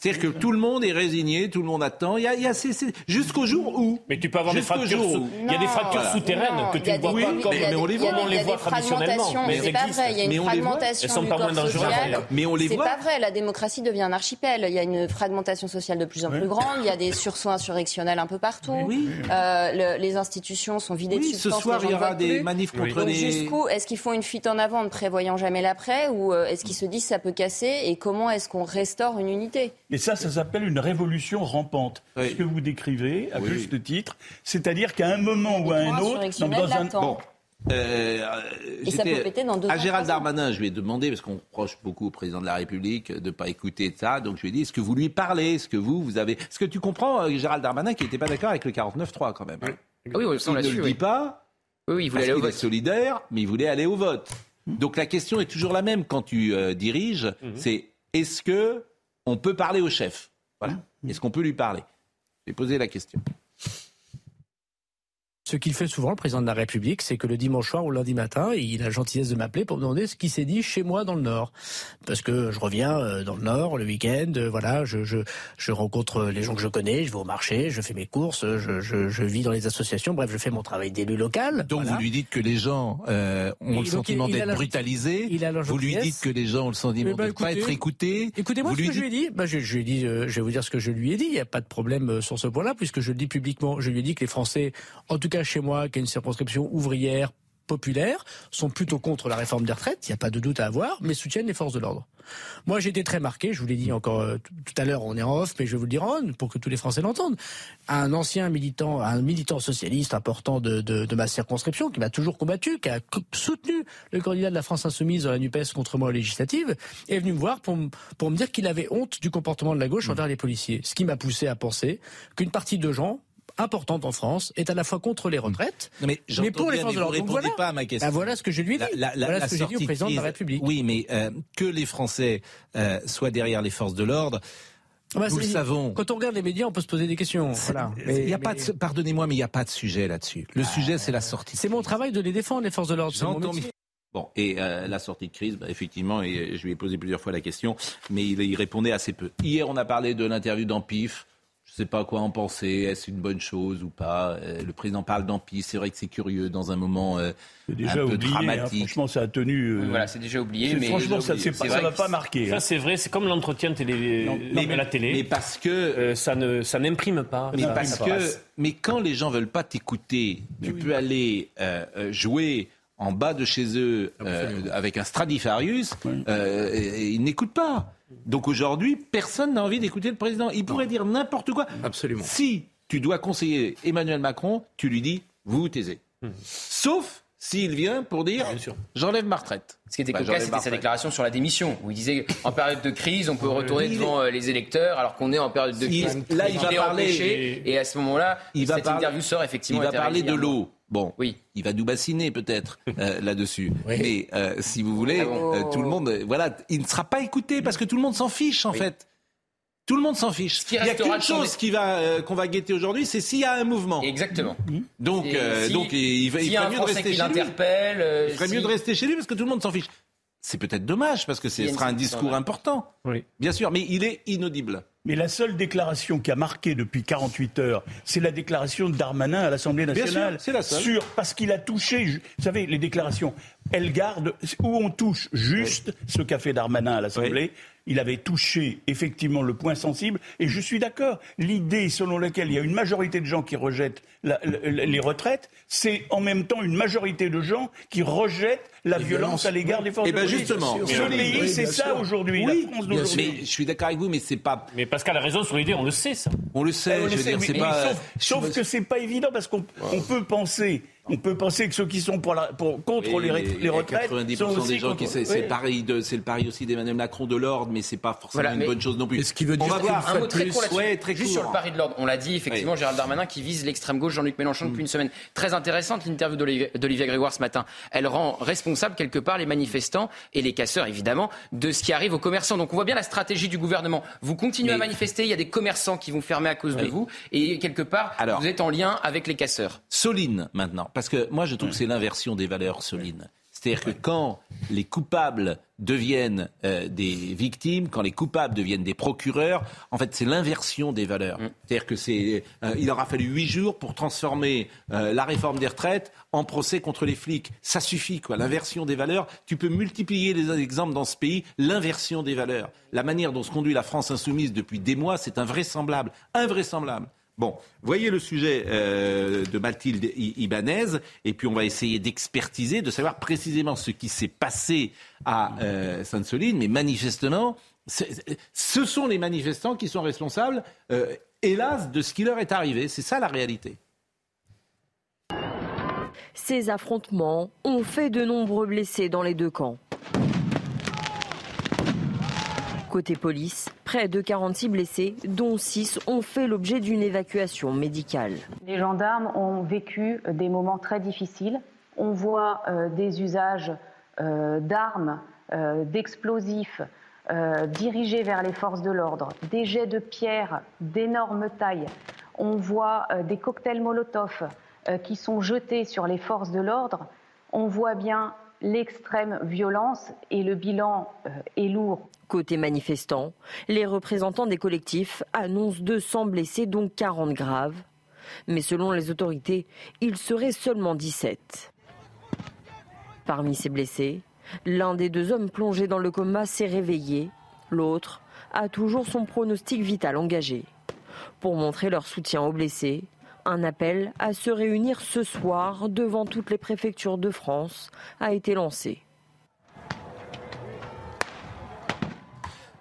C'est-à-dire que tout le monde est résigné, tout le monde attend. Il y a, il y a- c'est- c'est- jusqu'au jour où. Mais tu peux avoir des fractures, sous- il y a des fractures voilà. souterraines Non, que tu ne vois des- pas comme, mais on les voit, on il y les a voit des traditionnellement. fragmentations, Mais c'est pas vrai. Il y a une fragmentation Elles sont du pas moins dangereuses. Mais on les C'est voit. pas vrai. La démocratie devient un archipel. Il y a une fragmentation sociale de plus en plus grande. Il y a des sursauts insurrectionnels un peu partout. Oui. Euh, le- les institutions sont vidées Oui, de ce substance. soir, les gens il y aura des manifs contre Donc les- jusqu'où est-ce qu'ils font une fuite en avant en ne prévoyant jamais l'après? Ou euh, est-ce qu'ils se disent ça peut casser? Et comment est-ce qu'on restaure une unité? Et ça, ça s'appelle une révolution rampante. Oui. Ce que vous décrivez, à Oui. juste titre, c'est-à-dire qu'à un moment ou à un autre, dans un. Bon. Euh, Et ça peut péter dans deux À Gérald. Darmanin, je lui ai demandé, parce qu'on reproche beaucoup au président de la République de ne pas écouter ça, donc je lui ai dit, est-ce que vous lui parlez Est-ce que vous, vous avez... Est-ce que tu comprends, euh, Gérald Darmanin, qui n'était pas d'accord avec le 49-3 quand même? Hein Ah oui, on Il ne le oui. dit pas, Oui, oui, il voulait parce aller au vote. solidaire, mais il voulait aller au vote. Donc la question est toujours la même quand tu euh, diriges, c'est est-ce que on peut parler au chef Voilà. Est-ce qu'on peut lui parler? J'ai posé la question. Ce qu'il fait souvent, le président de la République, c'est que le dimanche soir ou lundi matin, il a la gentillesse de m'appeler pour me demander ce qui s'est dit chez moi dans le Nord. Parce que je reviens euh, dans le Nord le week-end, euh, voilà, je, je, je rencontre les gens que je connais, je vais au marché, je fais mes courses, je, je, je vis dans les associations, bref, je fais mon travail d'élu local. Donc voilà. vous lui dites que les gens euh, ont Et le sentiment d'être brutalisés. il a Vous lui dites que les gens ont le sentiment Eh ben, de ne pas être écoutés. Écoutez-moi ce que je lui ai dit. Bah, je, je lui ai dit, euh, je vais vous dire ce que je lui ai dit. Il n'y a pas de problème euh, sur ce point-là, puisque je le dis publiquement. Je lui ai dit que les Français, en tout cas chez moi, qui a une circonscription ouvrière, populaire, sont plutôt contre la réforme des retraites. Il n'y a pas de doute à avoir, mais soutiennent les forces de l'ordre. Moi, j'ai été très marqué. Je vous l'ai dit encore euh, tout à l'heure. On est en off, mais je vais vous le dire en on pour que tous les Français l'entendent. Un ancien militant, un militant socialiste important de, de, de ma circonscription, qui m'a toujours combattu, qui a soutenu le candidat de la France insoumise dans la Nupes contre moi aux législatives, est venu me voir pour, me- pour me dire qu'il avait honte du comportement de la gauche envers les policiers. Ce qui m'a poussé à penser qu'une partie de gens importante en France est à la fois contre les retraites, Non, mais pour les forces mais de vous l'ordre. Donc répondez voilà. pas à ma question. Ben voilà ce que je lui ai dit. La- voilà la ce que j'ai dit au président de la République. Oui, mais euh, que les Français euh, soient derrière les forces de l'ordre. Ah bah, Nous le savons. Quand on regarde les médias, on peut se poser des questions. Voilà. Il y a Mais- pas de, pardonnez-moi, mais il n'y a pas de sujet là-dessus. Le sujet, c'est la sortie. C'est mon travail de les défendre, les forces de l'ordre. c'est mon J'entends. Bon, et euh, la sortie de crise, bah, effectivement, et je lui ai posé plusieurs fois la question, mais il, il répondait assez peu. Hier, on a parlé de l'interview d'Ampif. Je ne sais pas quoi en penser. Est-ce une bonne chose ou pas Euh, Le président parle d'Ampif. C'est vrai que c'est curieux dans un moment euh, C'est un déjà peu oublié. hein, dramatique. franchement, ça a tenu. euh, voilà, c'est déjà oublié. Mais franchement, ça ne que pas marquer. Ça, hein. c'est vrai, c'est comme l'entretien télé, Non, mais- à la télé. mais parce que Euh, ça ne, ça n'imprime pas. Mais ça- parce ça que, mais quand les gens veulent pas t'écouter, tu peux aller euh, euh, jouer en bas de chez eux euh, avec un Stradivarius, euh, et- et ils n'écoutent pas. Donc aujourd'hui, personne n'a envie d'écouter le président. Il pourrait dire n'importe quoi. Absolument. Si tu dois conseiller Emmanuel Macron, tu lui dis vous vous taisez. Sauf s'il vient pour dire j'enlève ma retraite. Ce qui était Bah, cocasse, c'était sa déclaration sur la démission, où il disait en période de crise, on peut retourner Il devant euh, les électeurs, alors qu'on est en période de Il- crise. là, il va est parler- empêché, et à ce moment-là, Il va cette parler- interview sort Il effectivement. va était parler de l'eau. Bon, il va nous bassiner peut-être euh, là-dessus. Mais euh, si vous voulez, Ah bon euh, tout le monde, voilà, il ne sera pas écouté parce que tout le monde s'en fiche en fait. Tout le monde s'en fiche. Il n'y a qu'une chose va euh, qu'on va guetter aujourd'hui, c'est s'il y a un mouvement. Exactement. Donc, Et euh, si- donc il, va- il ferait mieux de rester chez lui. euh, Il ferait si- mieux de rester chez lui parce que tout le monde s'en fiche. C'est peut-être dommage parce que ce sera un discours important. Bien sûr, mais il est inaudible. Mais la seule déclaration qui a marqué depuis 48 heures, c'est la déclaration de Darmanin à l'Assemblée Bien sûr, nationale. c'est la seule. Sur, parce qu'il a touché, vous savez, les déclarations, elles gardent, où on touche juste ce qu'a fait Darmanin à l'Assemblée. Il avait touché effectivement le point sensible, et je suis d'accord. L'idée selon laquelle il y a une majorité de gens qui rejettent la- la- les retraites, c'est en même temps une majorité de gens qui rejettent la violence à l'égard des forces Eh de ben justement, Ce pays, c'est ça aujourd'hui, Oui, la France bien d'aujourd'hui. sûr. Mais je suis d'accord avec vous, mais c'est pas. Mais Pascal a raison sur l'idée, on le sait ça. On le sait, Eh, on je le veux sait, dire, mais- pas. sauf, sauf que c'est pas évident parce qu'on on peut penser, on peut penser que ceux qui sont pour la, pour, contre Oui, les, retraites 90% sont aussi des gens contre- qui c'est Oui. le pari de c'est le pari aussi d'Emmanuel Macron de l'ordre, mais c'est pas forcément Voilà, une bonne chose non plus. ce qui veut On dire va qu'une voir. Un mot très court. Ouais, très Juste court. sur le pari de l'ordre. On l'a dit, effectivement, Gérald Darmanin qui vise l'extrême gauche, Jean-Luc Mélenchon Mm. depuis une semaine. Très intéressante l'interview d'Olivier Grégoire ce matin. Elle rend responsable quelque part les manifestants et les casseurs, évidemment, de ce qui arrive aux commerçants. Donc on voit bien la stratégie du gouvernement. Vous continuez Mais- à manifester, il y a des commerçants qui vont fermer à cause de vous, et quelque part, Alors- vous êtes en lien avec les casseurs. Soline maintenant, parce que moi je trouve que c'est l'inversion des valeurs Soline. C'est-à-dire que quand les coupables deviennent euh, des victimes, quand les coupables deviennent des procureurs, en fait c'est l'inversion des valeurs. C'est-à-dire que c'est, euh, il aura fallu huit jours pour transformer euh, la réforme des retraites en procès contre les flics. Ça suffit quoi. L'inversion des valeurs. Tu peux multiplier les exemples dans ce pays. L'inversion des valeurs, la manière dont se conduit la France insoumise depuis des mois, c'est invraisemblable, invraisemblable. Bon, voyez le sujet euh, de Mathilde Ibanez, et puis on va essayer d'expertiser, de savoir précisément ce qui s'est passé à euh, Sainte-Soline, mais manifestement, ce sont les manifestants qui sont responsables, euh, hélas, de ce qui leur est arrivé. C'est ça la réalité. Ces affrontements ont fait de nombreux blessés dans les deux camps. Côté police, près de 46 blessés, dont 6 ont fait l'objet d'une évacuation médicale. Les gendarmes ont vécu des moments très difficiles. On voit euh, des usages euh, d'armes, euh, d'explosifs euh, dirigés vers les forces de l'ordre, des jets de pierres d'énorme taille. On voit euh, des cocktails Molotov euh, qui sont jetés sur les forces de l'ordre. On voit bien l'extrême violence et le bilan euh, est lourd. Côté manifestants, les représentants des collectifs annoncent 200 blessés, dont 40 graves. Mais selon les autorités, il serait seulement 17. Parmi ces blessés, l'un des deux hommes plongés dans le coma s'est réveillé. L'autre a toujours son pronostic vital engagé. Pour montrer leur soutien aux blessés, un appel à se réunir ce soir devant toutes les préfectures de France a été lancé.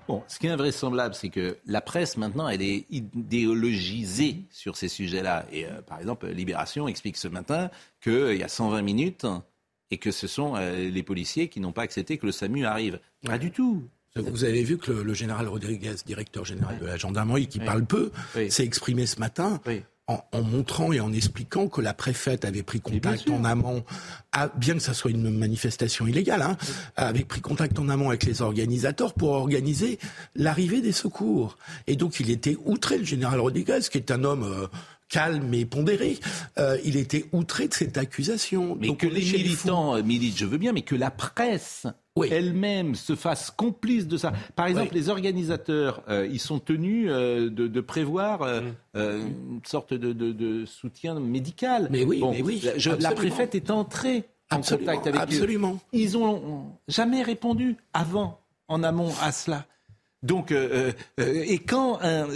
Bon, ce qui est invraisemblable, c'est que la presse, maintenant, elle est idéologisée sur ces sujets-là. Et euh, par exemple, Libération explique ce matin qu'il y a 120 minutes et que ce sont euh, les policiers qui n'ont pas accepté que le SAMU arrive. Pas du tout. Vous avez vu que le, le général Rodriguez, directeur général de la gendarmerie, qui parle peu, s'est exprimé ce matin en, en, montrant et en expliquant que la préfète avait pris contact en amont, à, bien que ça soit une manifestation illégale, hein, avait pris contact en amont avec les organisateurs pour organiser l'arrivée des secours. Et donc il était outré, le général Rodriguez, qui est un homme... Euh, calme et pondéré. Euh, il était outré de cette accusation. Mais Donc, que les militants euh, militent, je veux bien, mais que la presse elle-même se fasse complice de ça. Par exemple, les organisateurs, euh, ils sont tenus euh, de, de, prévoir euh, une sorte de, de, de, soutien médical. Mais oui, mais oui. Je, la préfète est entrée en contact avec absolument. eux. Ils ont jamais répondu avant, en amont à cela. Donc, euh, euh, et quand, un,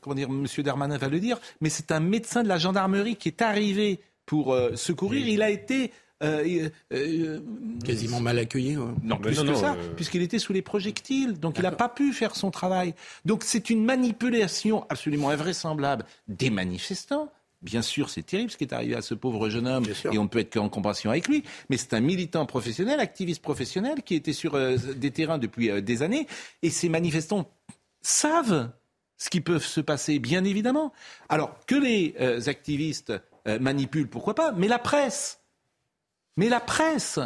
comment dire, M. Darmanin va le dire, mais c'est un médecin de la gendarmerie qui est arrivé pour secourir, il a été euh, euh, Quasiment mal accueilli. Non, plus que ça, euh, puisqu'il était sous les projectiles. Donc il n'a pas pu faire son travail. Donc c'est une manipulation absolument invraisemblable des manifestants. Bien sûr, c'est terrible ce qui est arrivé à ce pauvre jeune homme et on ne peut être qu'en compassion avec lui. Mais c'est un militant professionnel, activiste professionnel qui était sur des terrains depuis des années et ces manifestants savent ce qui peut se passer, bien évidemment. Alors que les activistes manipulent, pourquoi pas Mais la presse mais la presse.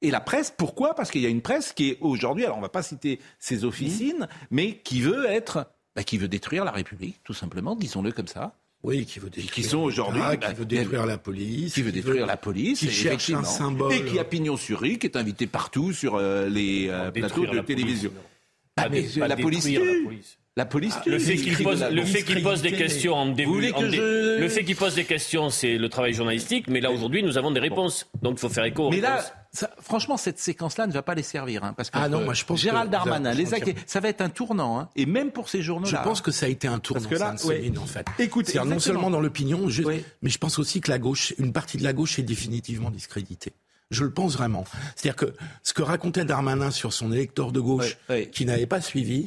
Et la presse, pourquoi? Parce qu'il y a une presse qui est aujourd'hui, alors on ne va pas citer ses officines, mais qui veut être, bah, qui veut détruire la République, tout simplement, disons-le comme ça. Oui, qui veut détruire. Qui sont aujourd'hui. qui bah, veut détruire la police. Qui veut détruire la police. Qui cherche un symbole. Et qui a pignon sur rue, qui est invité partout sur euh, les euh, plateaux de télévision. Ah, mais, la police la police. Ah, le fait qu'il pose, le fait qu'il pose des questions en début, en le fait qu'il pose des questions, c'est le travail journalistique. Mais là aujourd'hui, nous avons des réponses, donc il faut faire écho. Mais là, franchement, cette séquence-là ne va pas les servir, hein, parce que ah non, moi je pense Gérald Darmanin, les ça va être un tournant, hein, et même pour ces journaux-là. Je pense que ça a été un tournant, parce que là, en fait. Écoute, non seulement dans l'opinion, mais je pense aussi que la gauche, une partie de la gauche est définitivement discréditée. Je le pense vraiment. C'est-à-dire que ce que racontait Darmanin sur son électeur de gauche qui n'avait pas suivi,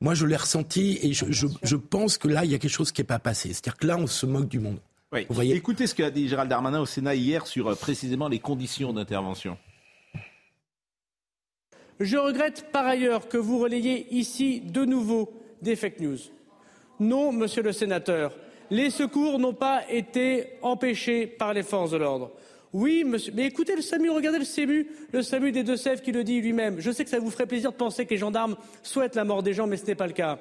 moi je l'ai ressenti et je, je, pense que là il y a quelque chose qui n'est pas passé. C'est-à-dire que là on se moque du monde. Vous voyez Écoutez ce qu'a dit Gérald Darmanin au Sénat hier sur euh, précisément les conditions d'intervention. Je regrette par ailleurs que vous relayez ici de nouveau des fake news. Non, monsieur le sénateur, les secours n'ont pas été empêchés par les forces de l'ordre. Oui, monsieur. Mais écoutez le SAMU, regardez le SAMU, le SAMU des Deux-Sèvres qui le dit lui-même. Je sais que ça vous ferait plaisir de penser que les gendarmes souhaitent la mort des gens, mais ce n'est pas le cas.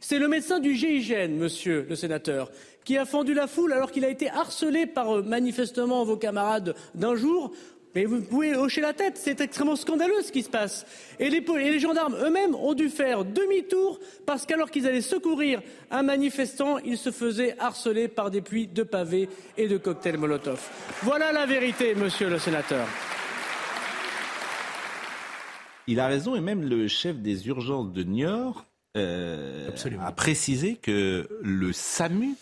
C'est le médecin du GIGN, monsieur le sénateur, qui a fendu la foule alors qu'il a été harcelé par euh, manifestement vos camarades d'un jour mais vous pouvez hocher la tête, c'est extrêmement scandaleux ce qui se passe. Et les, et les gendarmes eux-mêmes ont dû faire demi-tour parce qu'alors qu'ils allaient secourir un manifestant, ils se faisaient harceler par des pluies de pavés et de cocktails Molotov. Voilà la vérité, monsieur le sénateur. Il a raison, et même le chef des urgences de Niort euh, a précisé que le SAMU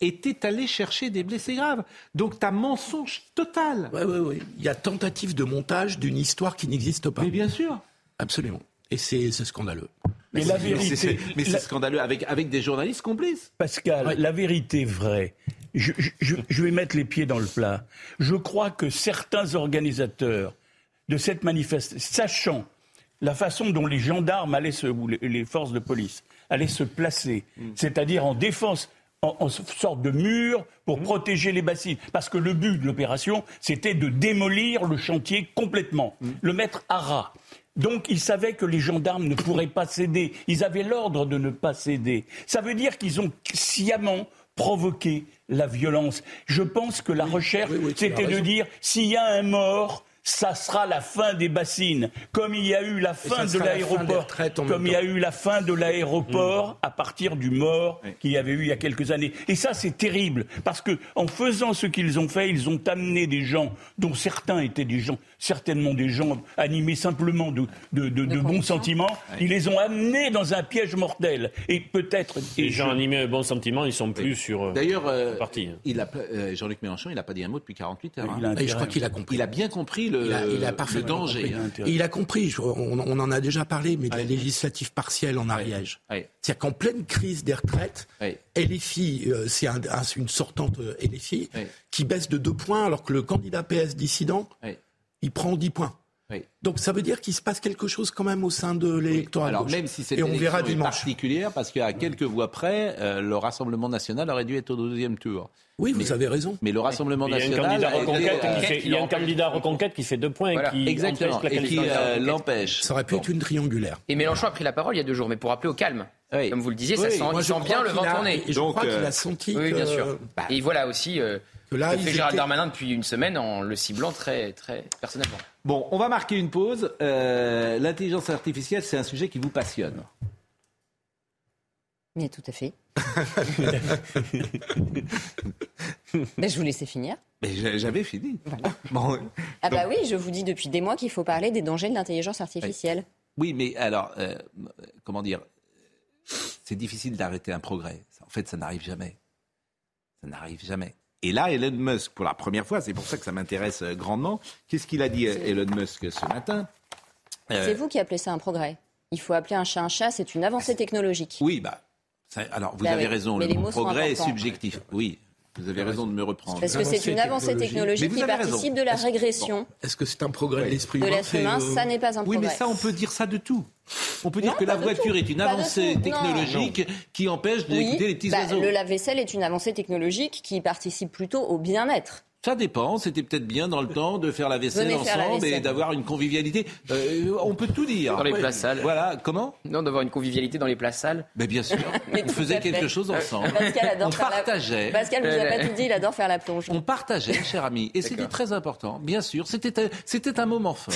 était allé chercher des blessés graves. Donc tu as mensonge total. Oui, oui, oui. Il y a tentative de montage d'une histoire qui n'existe pas. Mais bien sûr. Absolument. Et c'est scandaleux. Mais, la vérité, mais c'est scandaleux avec, avec des journalistes complices. Pascal, la vérité vraie, je, je, je, vais mettre les pieds dans le plat. Je crois que certains organisateurs de cette manifestation, sachant la façon dont les gendarmes allaient se, ou les forces de police allaient se placer, mm. c'est-à-dire en défense en, sorte de mur pour mmh. protéger les bassines. Parce que le but de l'opération, c'était de démolir le chantier complètement, mmh. le mettre à ras. Donc ils savaient que les gendarmes ne pourraient pas céder. Ils avaient l'ordre de ne pas céder. Ça veut dire qu'ils ont sciemment provoqué la violence. Je pense que la recherche, c'était de dire s'il y a un mort, ça sera la fin des bassines, comme il y a eu la fin de l'aéroport, comme il y a eu la fin de l'aéroport mm. à partir du mort qu'il y avait eu il y a quelques années. Et ça, c'est terrible, parce que en faisant ce qu'ils ont fait, ils ont amené des gens dont certains étaient des gens, certainement des gens animés simplement de, de, de, bons sentiments. Ils les ont amenés dans un piège mortel. Et peut-être. Les gens animés de bons sentiments, ils sont plus sur. Euh, D'ailleurs, euh, il a euh, Jean-Luc Mélenchon, il n'a pas dit un mot depuis 48 heures. Hein. je crois qu'il a compris. Il a bien compris il a, parfaitement danger. Compris. il a compris, on, en a déjà parlé, mais de la législative partielle en Ariège. C'est-à-dire qu'en pleine crise des retraites, LFI, euh, c'est une sortante LFI, qui baisse de deux points alors que le candidat PS dissident, il prend 10 points. Donc ça veut dire qu'il se passe quelque chose quand même au sein de l'électorat. Alors gauche. même si cette et on verra est dimanche. particulière, parce qu'à quelques voix près, euh, le Rassemblement national aurait dû être au deuxième tour. Oui, vous avez raison. Mais le Rassemblement national euh, il y a un candidat reconquête qui fait deux points Voilà. et qui Exactement, empêche la et qui qualification. euh, l'empêche. Ça aurait pu être une triangulaire. Et Mélenchon a pris la parole il y a deux jours, mais pour rappeler au calme. Oui. Comme vous le disiez, ça Oui, sent, moi, je sent bien le vent tourner. je Donc, crois qu'il euh, a senti Oui, bien sûr. bah, Et voilà aussi euh, que là, fait Gérald étaient- Darmanin depuis une semaine en le ciblant très, très personnellement. Bon, on va marquer une pause. Euh, L'intelligence artificielle, c'est un sujet qui vous passionne. Mais tout à fait. Mais je vous laissais finir. Mais j'a- j'avais fini. Bon, Ah bah donc- oui, je vous dis depuis des mois qu'il faut parler des dangers de l'intelligence artificielle. Oui, mais alors, euh, comment dire C'est difficile d'arrêter un progrès. En fait, ça n'arrive jamais. Ça n'arrive jamais. Et là, Elon Musk, pour la première fois, c'est pour ça que ça m'intéresse euh, grandement. Qu'est-ce qu'il a dit, euh, Elon Musk, ce matin? Euh, C'est vous qui appelez ça un progrès. Il faut appeler un chat un chat, c'est une avancée technologique. Oui, bah. ça- alors, vous Bah avez oui, raison. mais Le progrès est subjectif. Oui, vous avez raison de me reprendre. Parce que c'est une avancée technologique qui participe de la régression Est-ce que c'est un progrès de l'esprit de humain l'être humain. euh, Ça n'est pas un Oui, progrès. mais ça, on peut dire ça de tout. On peut dire que la voiture tout. est une Pas avancée. Non. technologique qui empêche Oui, d'écouter les petits bah, oiseaux. le lave-vaisselle est une avancée technologique qui participe plutôt au bien-être. Ça dépend. C'était peut-être bien dans le temps de faire la vaisselle Venez la ensemble et d'avoir une convivialité. Euh, on peut tout dire. Dans les places sales. Voilà. Comment? Non, d'avoir une convivialité dans les places sales. Mais bien sûr. Mais on faisait fait. quelque chose ensemble. Pascal adore on faire la- partageait. Pascal vous a pas tout dit, il adore faire la plonge. On partageait, cher ami. Et c'était très important. Bien sûr. C'était un, c'était un moment fort.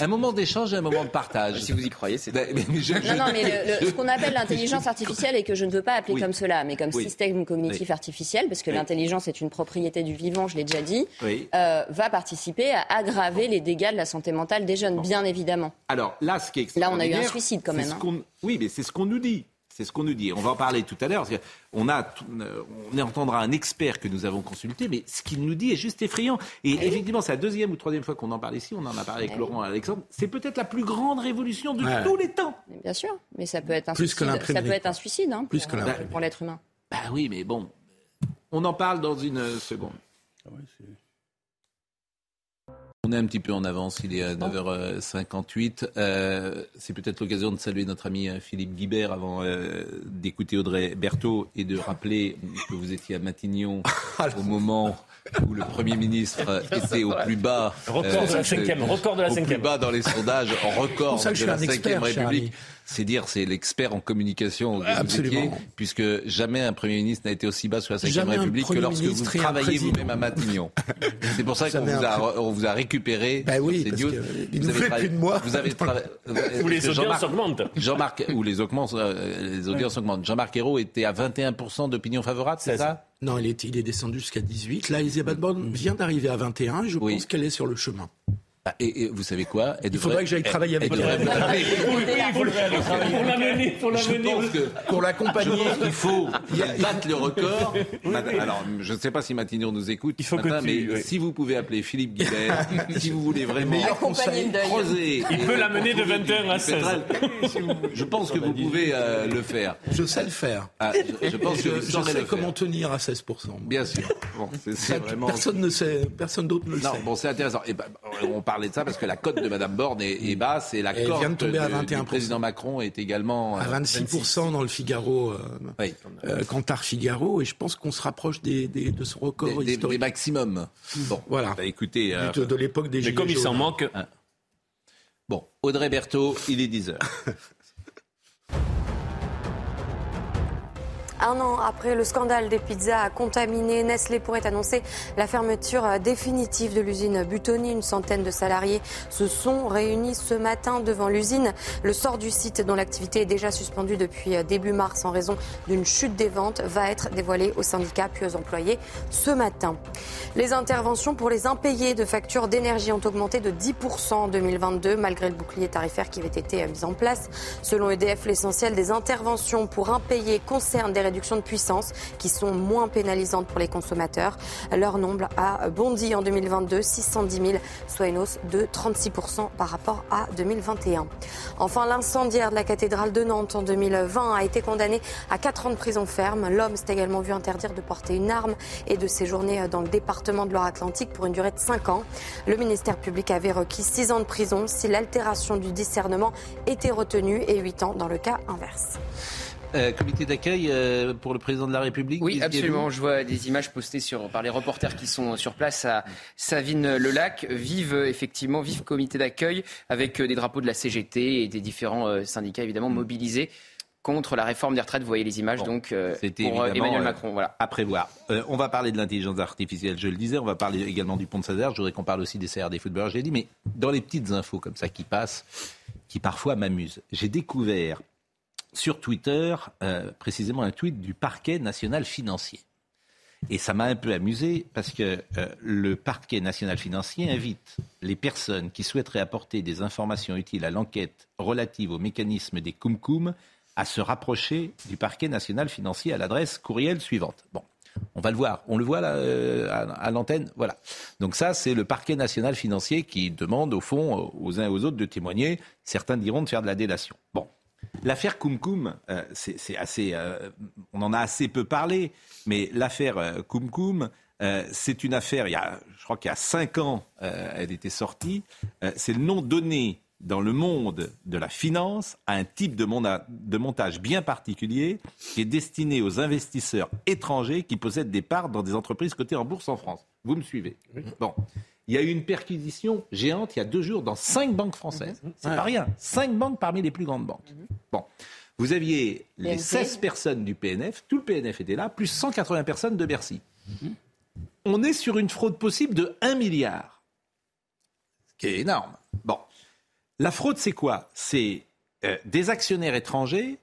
un moment d'échange et un moment de partage. Si vous y croyez, c'est. Ben, mais je- Non, je- non, mais le- le- ce qu'on appelle l'intelligence artificielle et que je ne veux pas appeler Oui. comme cela, mais comme Oui. système cognitif Oui. artificiel, parce que Oui. l'intelligence est une propriété du vivant, je l'ai déjà dit, Oui. euh, va participer à aggraver les dégâts de la santé mentale des jeunes, bien évidemment. Alors là, ce qui est Là, on a eu un suicide quand même, ce hein. Oui, mais c'est ce qu'on nous dit. C'est ce qu'on nous dit. On va en parler tout à l'heure. que On, a, on entendra un expert que nous avons consulté, mais ce qu'il nous dit est juste effrayant. Et effectivement, c'est la deuxième ou troisième fois qu'on en parle ici. On en a parlé avec Eh oui. Laurent et Alexandre. C'est peut-être la plus grande révolution de Ouais. tous les temps. Bien sûr, mais ça peut être un Plus que suicide. Ça l'imprimerie, peut être un suicide hein, Plus pour, que euh, l'imprimerie. pour l'être humain. Bah oui, mais bon. On en parle dans une euh, seconde. On est un petit peu en avance, il est à 9h58. Euh, c'est peut-être l'occasion de saluer notre ami euh, Philippe Guibert avant euh, d'écouter Audrey Berthaud et de rappeler que vous étiez à Matignon au moment où le Premier ministre était au plus bas. Record de la cinquième, record de la Au plus cinquième. bas dans les sondages, record de la un expert, 5 cher République. C'est dire, c'est l'expert en communication que vous Absolument. étiez, puisque jamais un Premier ministre n'a été aussi bas sur la 5 Jamais un République que lorsque vous travaillez vous-même à Matignon. C'est pour ça qu'on vous, a, on vous a récupéré. Ben oui, ces parce news. que il Vous nous avez fait plus de moi. Vous avez travaillé. Où les audiences augmentent. Jean-Marc, où les, augmentent, euh, les audiences augmentent. Jean-Marc Ayrault était à 21% d'opinion favorable, c'est ça? Non, il est, il est descendu jusqu'à 18. Là, Elisabeth Borne vient d'arriver à 21 et je Oui. pense qu'elle est sur le chemin. Ah, et, et vous savez quoi? Elle Il faudrait que j'aille travailler avec elle. Pour l'amener, pour Je l'amener. pense que Pour l'accompagner. Je pense qu'il faut battre le record. Alors, je ne sais pas si Matignon nous écoute Il faut que tu- mais oui. si vous pouvez appeler Philippe Guibert, si vous voulez vraiment creuser. Il peut l'amener de retrouver 21 à du 16. pétrole, Je pense que vous pouvez euh, le faire. Je sais le faire. Ah, je, je pense que Je, je sais comment tenir à 16%. Bien sûr. Bon, c'est c'est Ça, vraiment. Personne ne sait, personne d'autre ne le Non, sait. bon, c'est intéressant. Et ben, on parlait de ça parce que la cote de Madame Borne est, est basse et la cote vient de tomber à du 21%. président Macron est également à euh, 26% dans le Figaro, euh, oui, euh, Cantar Figaro, et je pense qu'on se rapproche des, des- de ce record des, des- des historique maximums. Bon, Voilà. bah, écoutez, euh, de, de l'époque des Mais comme il s'en manque, bon, Audrey Berthaud, il est 10 heures. Un an après le scandale des pizzas contaminées, Nestlé pourrait annoncer la fermeture définitive de l'usine Butoni. Une centaine de salariés se sont réunis ce matin devant l'usine. Le sort du site, dont l'activité est déjà suspendue depuis début mars en raison d'une chute des ventes, va être dévoilé aux syndicats puis aux employés ce matin. Les interventions pour les impayés de factures d'énergie ont augmenté de 10% en 2022, malgré le bouclier tarifaire qui avait été mis en place. Selon EDF, l'essentiel des interventions pour impayés concerne des réductions de puissance qui sont moins pénalisantes pour les consommateurs. Leur nombre a bondi en 2022, 610 000, soit une hausse de 36% par rapport à 2021. Enfin, l'incendiaire de la cathédrale de Nantes en 2020 a été condamné à 4 ans de prison ferme. L'homme s'est également vu interdire de porter une arme et de séjourner dans le département de Loire-Atlantique pour une durée de 5 ans. Le ministère public avait requis 6 ans de prison si l'altération du discernement était retenue et 8 ans dans le cas inverse. Euh, comité d'accueil euh, pour le président de la République Oui, absolument. Je vois des images postées sur, par les reporters qui sont sur place à Savine-le-Lac. Vive, effectivement, vive comité d'accueil avec euh, des drapeaux de la CGT et des différents syndicats, évidemment, Mm. mobilisés contre la réforme des retraites. Vous voyez les images, donc, euh, pour euh, Emmanuel euh, Macron. Voilà. à prévoir. Euh, on va parler de l'intelligence artificielle, je le disais. On va parler également du pont de Sazer. Je voudrais qu'on parle aussi des CR des footballeurs. J'ai dit, mais dans les petites infos comme ça qui passent, qui parfois m'amusent, j'ai découvert sur Twitter euh, précisément un tweet du parquet national financier. Et ça m'a un peu amusé parce que euh, le parquet national financier invite les personnes qui souhaiteraient apporter des informations utiles à l'enquête relative au mécanisme des cum à se rapprocher du parquet national financier à l'adresse courriel suivante. Bon, on va le voir. On le voit euh, à, à l'antenne? Voilà. Donc ça, c'est le parquet national financier qui demande au fond aux uns et aux autres de témoigner. Certains diront de faire de la délation. Bon. L'affaire Koum euh, c'est assez, euh, on en a assez peu parlé, mais l'affaire euh, Koum euh, c'est une affaire. Il y a, je crois qu'il y a cinq ans, euh, elle était sortie. C'est le nom donné dans le monde de la finance à un type de, de montage bien particulier qui est destiné aux investisseurs étrangers qui possèdent des parts dans des entreprises cotées en bourse en France. Vous me suivez? Bon. Il y a eu une perquisition géante il y a deux jours dans cinq banques françaises. C'est pas rien. Cinq banques parmi les plus grandes banques. Bon. Vous aviez les BNP. 16 personnes du PNF, tout le PNF était là, plus 180 personnes de Bercy. On est sur une fraude possible de 1 milliard. Ce qui est énorme. Bon. La fraude, c'est quoi? C'est euh, des actionnaires étrangers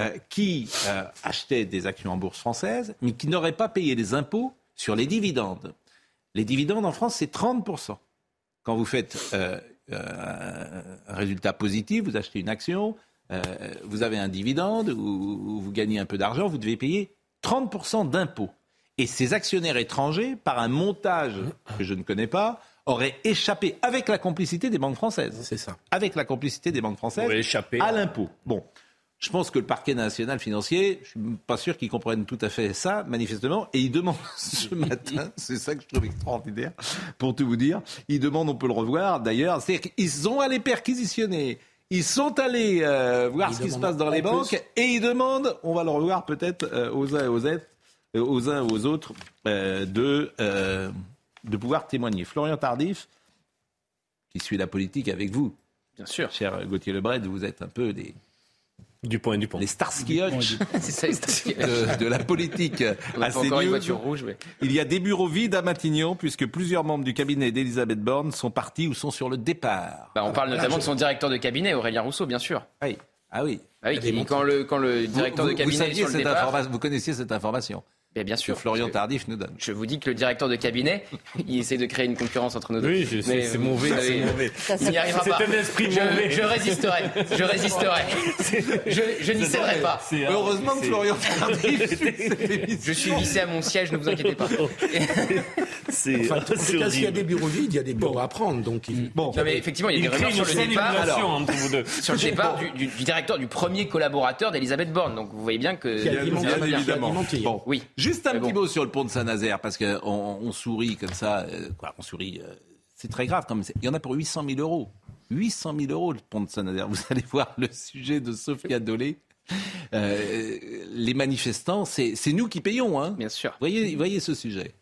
euh, qui euh, achetaient des actions en bourse française, mais qui n'auraient pas payé les impôts sur les dividendes. Les dividendes en France, c'est 30%. Quand vous faites euh, euh, un résultat positif, vous achetez une action, euh, vous avez un dividende ou, ou vous gagnez un peu d'argent, vous devez payer 30% d'impôts. Et ces actionnaires étrangers, par un montage que je ne connais pas, auraient échappé avec la complicité des banques françaises. C'est ça. Avec la complicité des banques françaises à l'impôt. Bon. Je pense que le parquet national financier, je suis pas sûr qu'ils comprennent tout à fait ça, manifestement, et ils demandent ce matin, c'est ça que je trouve extraordinaire, pour tout vous dire, ils demandent, on peut le revoir d'ailleurs, c'est qu'ils ont allé perquisitionner, ils sont allés euh, voir Ils ce qui se passe dans les plus. banques, et ils demandent, on va le revoir peut-être euh, aux uns et aux autres, euh, aux uns et aux autres, euh, de, euh, de pouvoir témoigner. Florian Tardif, qui suit la politique avec vous, Bien sûr. cher Gauthier Lebret, vous êtes un peu des Dupont et Dupont. les Starsky Hutch C'est ça, c'est de, de la politique à pas encore une CNews. voiture rouge, mais. Il y a des bureaux vides à Matignon puisque plusieurs membres du cabinet d'Elisabeth Borne sont partis ou sont sur le départ. Bah, on parle notamment de son directeur de cabinet, Aurélien Rousseau, bien sûr. Oui. Ah oui. Ah oui, qui- quand, le, quand le directeur vous, de vous cabinet est saviez sur le cette départ, informa- vous connaissiez cette information bien, bien que sûr. Florian Tardif nous donne. Je vous dis que le directeur de cabinet, il essaie de créer une concurrence entre nous deux. Oui, je sais, Mais, c'est euh, mauvais, vous savez, c'est mauvais. Il n'y arrivera C'est pas. un esprit je, mauvais. je résisterai. Je résisterai. Je, je n'y céderai pas. Heureusement que Florian Tardif. Je suis vissé à mon siège, ne vous inquiétez pas. C'est Enfin, en s'il y a des bureaux vides, il y a des bureaux à prendre. Donc, il- Bon, Non, mais effectivement, il y a des sur le départ. émulation alors, entre vous deux. sur le départ du, du- du directeur, du premier collaborateur d'Elisabeth Borne. Donc vous voyez bien que. Bien évidemment. Bon, Oui. Juste un Mais petit bon. mot sur le pont de Saint-Nazaire, parce qu'on on sourit comme ça. euh, quoi, on sourit. euh, c'est très grave. Comme c'est- il y en a pour 800 000 euros. 800 000 euros le pont de Saint-Nazaire. Vous allez voir le sujet de Sophia Dolé. Euh, les manifestants, c'est c'est nous qui payons. Hein. Bien sûr. Voyez, voyez ce sujet.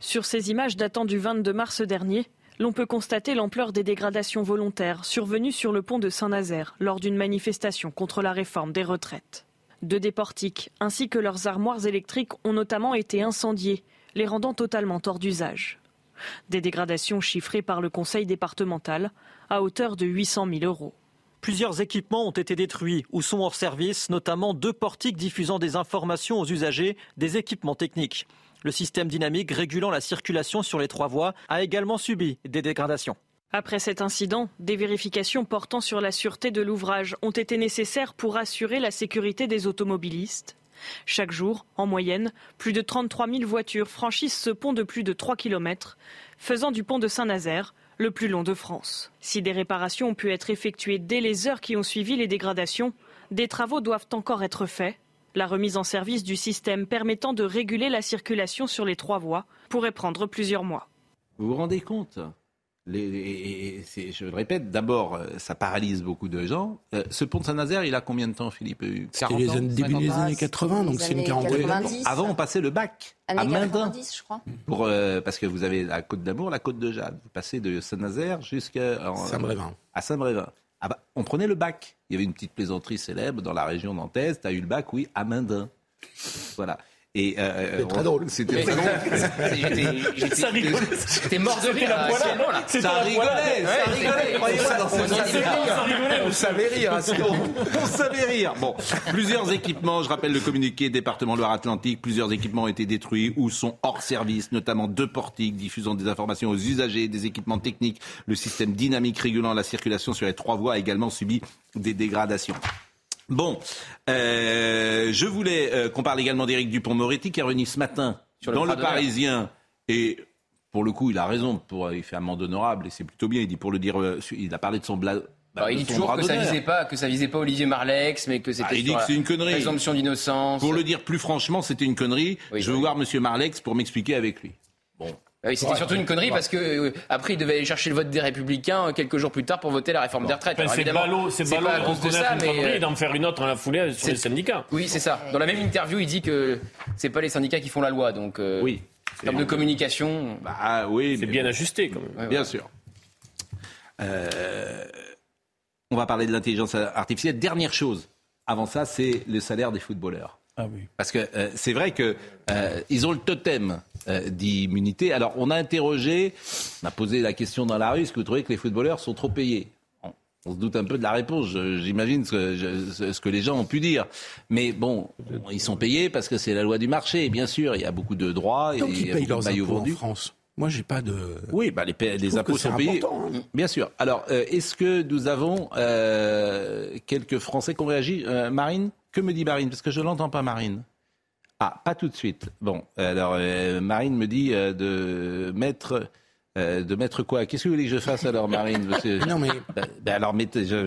Sur ces images datant du 22 mars dernier, l'on peut constater l'ampleur des dégradations volontaires survenues sur le pont de Saint-Nazaire lors d'une manifestation contre la réforme des retraites. Deux des portiques ainsi que leurs armoires électriques ont notamment été incendiées, les rendant totalement hors d'usage. Des dégradations chiffrées par le conseil départemental à hauteur de 800 000 euros. Plusieurs équipements ont été détruits ou sont hors service, notamment deux portiques diffusant des informations aux usagers, des équipements techniques. Le système dynamique régulant la circulation sur les trois voies a également subi des dégradations. Après cet incident, des vérifications portant sur la sûreté de l'ouvrage ont été nécessaires pour assurer la sécurité des automobilistes. Chaque jour, en moyenne, plus de 33 000 voitures franchissent ce pont de plus de 3 km, faisant du pont de Saint-Nazaire le plus long de France. Si des réparations ont pu être effectuées dès les heures qui ont suivi les dégradations, des travaux doivent encore être faits. La remise en service du système permettant de réguler la circulation sur les trois voies pourrait prendre plusieurs mois. Vous vous rendez compte les, je le répète, d'abord, euh, ça paralyse beaucoup de gens. Euh, ce pont de Saint-Nazaire, il a combien de temps, Philippe? Euh, C'était les années- début des années 80, donc c'est une quarantaine d'années. Avant, on passait le bac à Années Mindin. 90, je crois. Pour, euh, parce que vous avez la côte d'Amour, la côte de Jade. Vous passez de Saint-Nazaire jusqu'à en- Saint-Brévin. À Saint-Brévin. Ah bah, on prenait le bac. Il y avait une petite plaisanterie célèbre dans la région nantaise. Tu as eu le bac, oui, à Mindin. Voilà. Et euh, C'était très drôle. C'était très drôle. J'étais mort de rire. là, actuellement, là. Ça rigolait, ça rigolait. On savait rire, hein, on savait rire. Bon, plusieurs équipements, je rappelle le communiqué département Loire-Atlantique, plusieurs équipements ont été détruits ou sont hors service, notamment deux portiques diffusant des informations aux usagers, des équipements techniques. Le système dynamique régulant la circulation sur les trois voies a également subi des dégradations. Bon, euh, je voulais euh, qu'on parle également d'Éric Dupont-Moretti qui est revenu ce matin Sur le dans le. Parisien et pour le coup, il a raison. Pour, il fait amende honorable et c'est plutôt bien. Il dit pour le dire, euh, il a parlé de son bla. Bah, il dit toujours que ça visait pas, que ça visait pas Olivier Marlex, mais que c'était Ah, il dit que c'est une connerie. présomption d'innocence. Pour le dire plus franchement, c'était une connerie. je veux voir Monsieur Marlex pour m'expliquer avec lui. Bon. Ah oui, c'était Ouais. surtout une connerie parce que euh, après il devait aller chercher le vote des Républicains euh, quelques jours plus tard pour voter la réforme des retraites. Enfin, Alors, c'est ballot, c'est pas ballot à de cause de ça, une mais euh, et d'en faire une autre dans la foulée sur c'est- les syndicats. Oui, c'est ça. Dans la même interview, il dit que c'est pas les syndicats qui font la loi, donc euh, oui. En termes de communication, bah oui, c'est bien ajusté quand même. Bien sûr. Euh, on va parler de l'intelligence artificielle. Dernière chose, avant ça, c'est le salaire des footballeurs. Ah oui. Parce que euh, c'est vrai que euh, ils ont le totem euh, d'immunité. Alors on a interrogé, on a posé la question dans la rue, est-ce que vous trouvez que les footballeurs sont trop payés? On, on se doute un peu de la réponse, j'imagine ce, ce que les gens ont pu dire. Mais bon, ils sont payés parce que c'est la loi du marché, bien sûr, il y a beaucoup de droits. Tant et il qu'ils y a payent leurs impôts en. France. Moi, j'ai pas de. Oui, bah les, les impôts sont payés. hein. Bien sûr. Alors, euh, est-ce que nous avons euh, quelques Français qui ont réagi Euh, Marine? Que me dit Marine Parce que je l'entends pas, Marine. Ah, pas tout de suite. Bon, alors euh, Marine me dit euh, de mettre. euh, de mettre quoi? Qu'est-ce que vous voulez que je fasse alors, Marine? Non, mais- Ben, ben alors,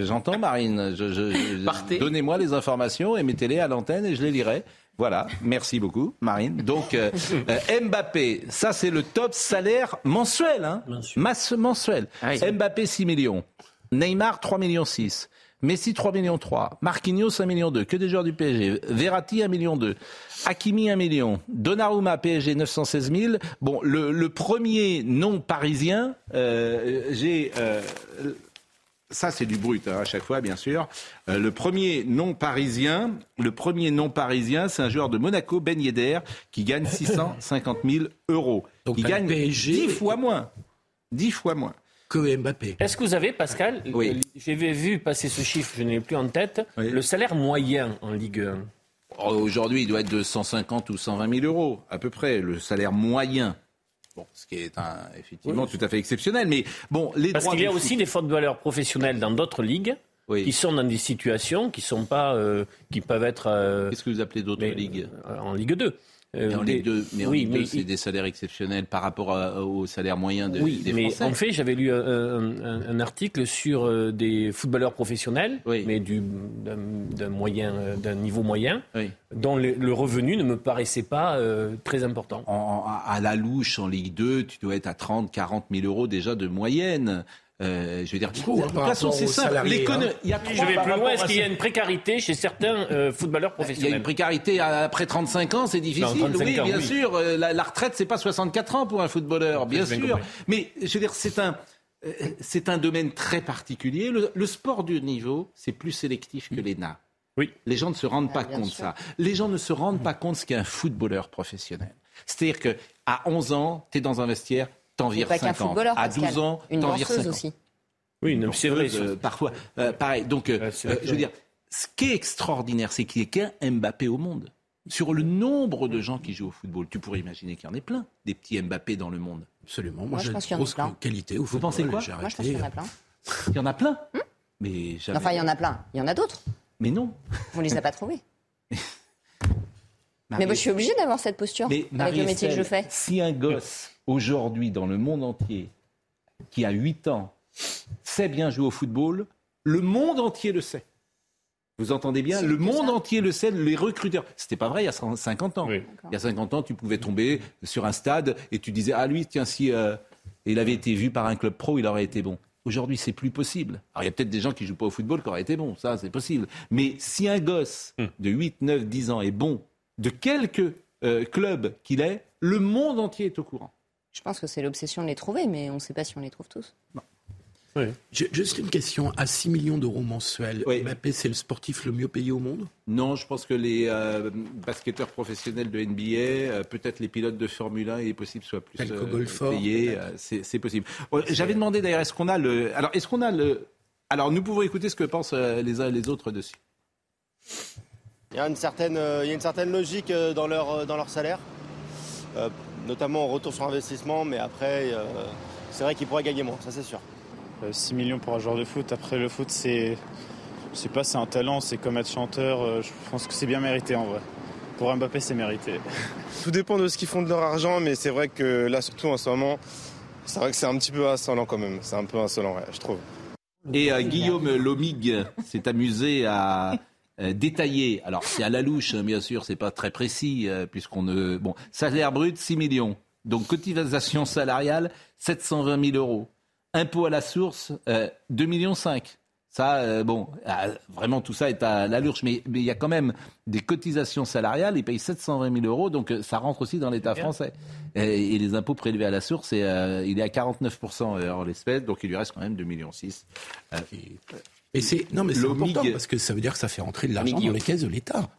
j'entends Marine. Je, je- je- Donnez-moi les informations et mettez-les à l'antenne et je les lirai. Voilà, merci beaucoup, Marine. Donc, euh, euh, Mbappé, ça c'est le top salaire mensuel, hein Masse mensuel. Mbappé 6 millions, Neymar 3 millions 6, Messi 3 millions 3, Marquinhos 1 million 2, que des joueurs du PSG, Verratti 1 million 2, Hakimi 1 million, Donnarumma PSG 916 000. Bon, le, le premier non parisien, euh, j'ai euh, ça c'est du brut hein, à chaque fois bien sûr. Euh, le premier non parisien, le premier non parisien, c'est un joueur de Monaco, Ben Yedder, qui gagne 650 000 euros. Donc, il gagne PSG 10 fois moins, 10 fois moins. Que Mbappé. Est-ce que vous avez, Pascal, Oui. euh, j'avais vu passer ce chiffre, je ne l'ai plus en tête, le salaire moyen en Ligue 1 Oh, Aujourd'hui, il doit être de 150 ou 120 000 euros à peu près, le salaire moyen. Bon, ce qui est un, effectivement tout à fait exceptionnel. Mais bon, les Parce qu'il y a aussi foot- des footballeurs professionnels dans d'autres ligues qui sont dans des situations qui sont pas, euh, qui peuvent être. Qu'est-ce que vous appelez d'autres ligues En Ligue 2. Mais en Euh, des- Ligue 2, mais oui, Ligue 2, mais c'est des salaires exceptionnels par rapport à- au salaire moyen de, Oui, des mais Français. en fait, j'avais lu euh, un, un- un article sur euh, des footballeurs professionnels, mais du- d'un moyen, d'un niveau moyen, dont le, le revenu ne me paraissait pas euh, très important. En- à à la louche en Ligue 2, tu dois être à 30, 40 000 euros déjà de moyenne. Euh, je veux dire, de hein, toute par façon, c'est salariés, L'écono- hein. Il y a Je trois vais plus loin. Est-ce qu'il y a ça. une précarité chez certains euh, footballeurs Il y a professionnels une précarité après 35 ans, c'est difficile. Non, 35 oui, ans, bien oui. sûr. Euh, La, la retraite, c'est pas 64 ans pour un footballeur, bien sûr. Mais je veux dire, c'est un, euh, c'est un domaine très particulier. Le, le sport du niveau, c'est plus sélectif que l'ENA. Oui. Les gens ne se rendent pas bien compte de ça. Les gens ne se rendent pas compte ce qu'est un footballeur professionnel. C'est-à-dire que à 11 ans, tu es dans un vestiaire, t'en Mais vires pas qu'un 50. footballeur, à Pascal. 12 ans, Une t'en vires danseuse 50. aussi. Oui, non, c'est vrai. Euh, parfois, euh, pareil. Donc, euh, euh, je veux dire, ce qui est extraordinaire, c'est qu'il n'y ait qu'un Mbappé au monde. sur le nombre de gens qui jouent au football. Tu pourrais imaginer qu'il y en ait plein, des petits Mbappé dans le monde. Absolument. Moi, je pense qu'il y en a plein. qualité au Vous football. pensez quoi Moi, je pense qu'il y en a plein. Il y en a plein Mais jamais. Enfin, il y en a plein. Il y en a d'autres. Mais non. On les a pas trouvés. Marie- Mais moi, je suis obligée d'avoir cette posture Mais avec le métier que je fais. Si un gosse, aujourd'hui, dans le monde entier, qui a 8 ans, sait bien jouer au football, le monde entier le sait. Vous entendez bien? Le monde ça. entier le sait, les recruteurs. C'était pas vrai il y a 50 ans. Il y a 50 ans, tu pouvais tomber sur un stade et tu disais Ah, lui, tiens, si euh, il avait été vu par un club pro, il aurait été bon. Aujourd'hui, c'est plus possible. Alors, il y a peut-être des gens qui jouent pas au football qui auraient été bons, ça, c'est possible. Mais si un gosse de 8, 9, 10 ans est bon, de quelque euh, club qu'il est, le monde entier est au courant. Je pense que c'est l'obsession de les trouver, mais on ne sait pas si on les trouve tous. Juste une question. À 6 millions d'euros mensuels, Mbappé, c'est le sportif le mieux payé au monde? Non, je pense que les euh, basketteurs professionnels de NBA, euh, peut-être les pilotes de Formule 1, il est possible soient plus euh, payés. euh, c'est c'est possible. J'avais demandé d'ailleurs, est-ce qu'on a le. Alors, est-ce qu'on a le. Alors, nous pouvons écouter ce que pensent euh, les uns et les autres dessus. Il y a une certaine, euh, il y a une certaine logique euh, dans leur, euh, dans leur salaire, euh, notamment en retour sur investissement, mais après, euh, c'est vrai qu'ils pourraient gagner moins, ça c'est sûr. 6 millions pour un joueur de foot. Après, le foot, c'est. Je sais pas, c'est un talent, c'est comme être chanteur. euh, Je pense que c'est bien mérité en vrai. Pour Mbappé, c'est mérité. Tout dépend de ce qu'ils font de leur argent, mais c'est vrai que là, surtout en ce moment, c'est vrai que c'est un petit peu insolent quand même. C'est un peu insolent, ouais, je trouve. Et euh, Guillaume Lomig s'est amusé à euh, détailler. Alors, c'est à la louche, hein, bien sûr, c'est pas très précis, euh, puisqu'on ne. Bon, salaire brut, 6 millions. Donc, cotisation salariale, 720 000 euros. Impôt à la source, euh, 2 millions 5. Ça, euh, bon, ah, vraiment tout ça est à la louche, mais mais il y a quand même des cotisations salariales. Ils payent 720 000 euros, donc euh, ça rentre aussi dans l'État français. Et, et les impôts prélevés à la source, euh, il est à 49% euh, en l'espèce, donc il lui reste quand même 2 millions 6. Et c'est non mais c'est important parce que ça veut dire que ça fait rentrer de l'argent dans les caisses de l'État.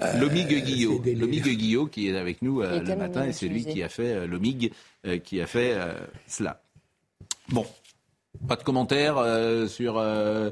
Euh, Lomig Guillot, des- Lomig Guillot qui est avec nous euh, le matin et c'est lui qui a fait euh, Lomig euh, qui a fait euh, cela. Bon, pas de commentaires euh, sur euh,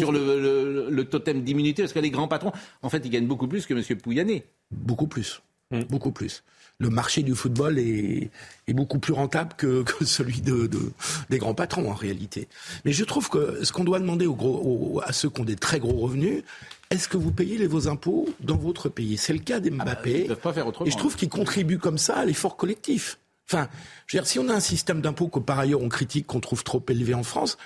sur le, le- le totem d'immunité parce que les grands patrons, en fait, ils gagnent beaucoup plus que Monsieur Pouyanné. Beaucoup plus, beaucoup plus. Le marché du football est, est beaucoup plus rentable que, que celui de, de- des grands patrons en réalité. Mais je trouve que ce qu'on doit demander aux gros, aux- à ceux qui ont des très gros revenus, est-ce que vous payez les, vos impôts dans votre pays? C'est le cas d'Mbappé. ils peuvent pas faire autrement. Et je trouve qu'il contribue comme ça à l'effort collectif. Enfin, je veux dire, si on a un système d'impôts que par ailleurs on critique, qu'on trouve trop élevé en France,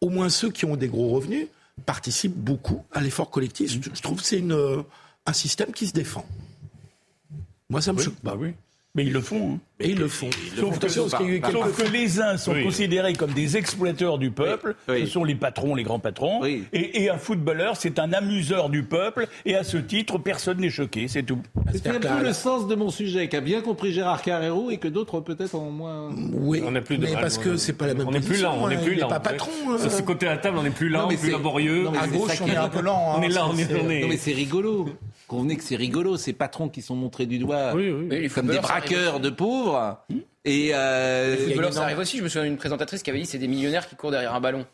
au moins ceux qui ont des gros revenus participent beaucoup à l'effort collectif. Je, je trouve que c'est une, un système qui se défend. Moi, ça me choque pas. oui. Mais ils le font. hein. Et ils le font. Sauf, que, sauf les uns sont Oui. considérés comme des exploiteurs du peuple, Oui. ce sont les patrons, les grands patrons, et, et un footballeur, c'est un amuseur du peuple, et à ce titre, personne n'est choqué, c'est tout. C'est un peu le sens de mon sujet qu'a bien compris Gérard Carrero et que d'autres peut-être en moins. Oui, On n'est plus de mais mal, parce que c'est pas la même On n'est plus position, lent, on n'est hein, plus il est lent. pas patron, De hein. ce côté de la table, on n'est plus lent, plus laborieux. À gauche, on est un peu lent. hein, On est là, est, on est- Non, mais c'est rigolo. Convenez que c'est rigolo, ces patrons qui sont montrés du doigt Oui, comme des braqueurs de pauvres. Et euh, Les footballeurs, ça arrive aussi. Je me souviens d'une présentatrice qui avait dit c'est des millionnaires qui courent derrière un ballon.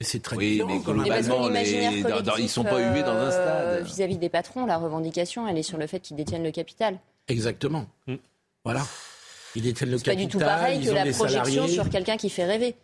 C'est très Oui, mais globalement, l'imaginaire les... dans- dans- ils sont pas hués dans un euh, stade. Vis-à-vis des patrons, la revendication, elle est sur le fait qu'ils détiennent le capital. Exactement. Voilà. Ils détiennent le C'est pas du tout capital, pareil que la projection salariés. sur quelqu'un qui fait rêver.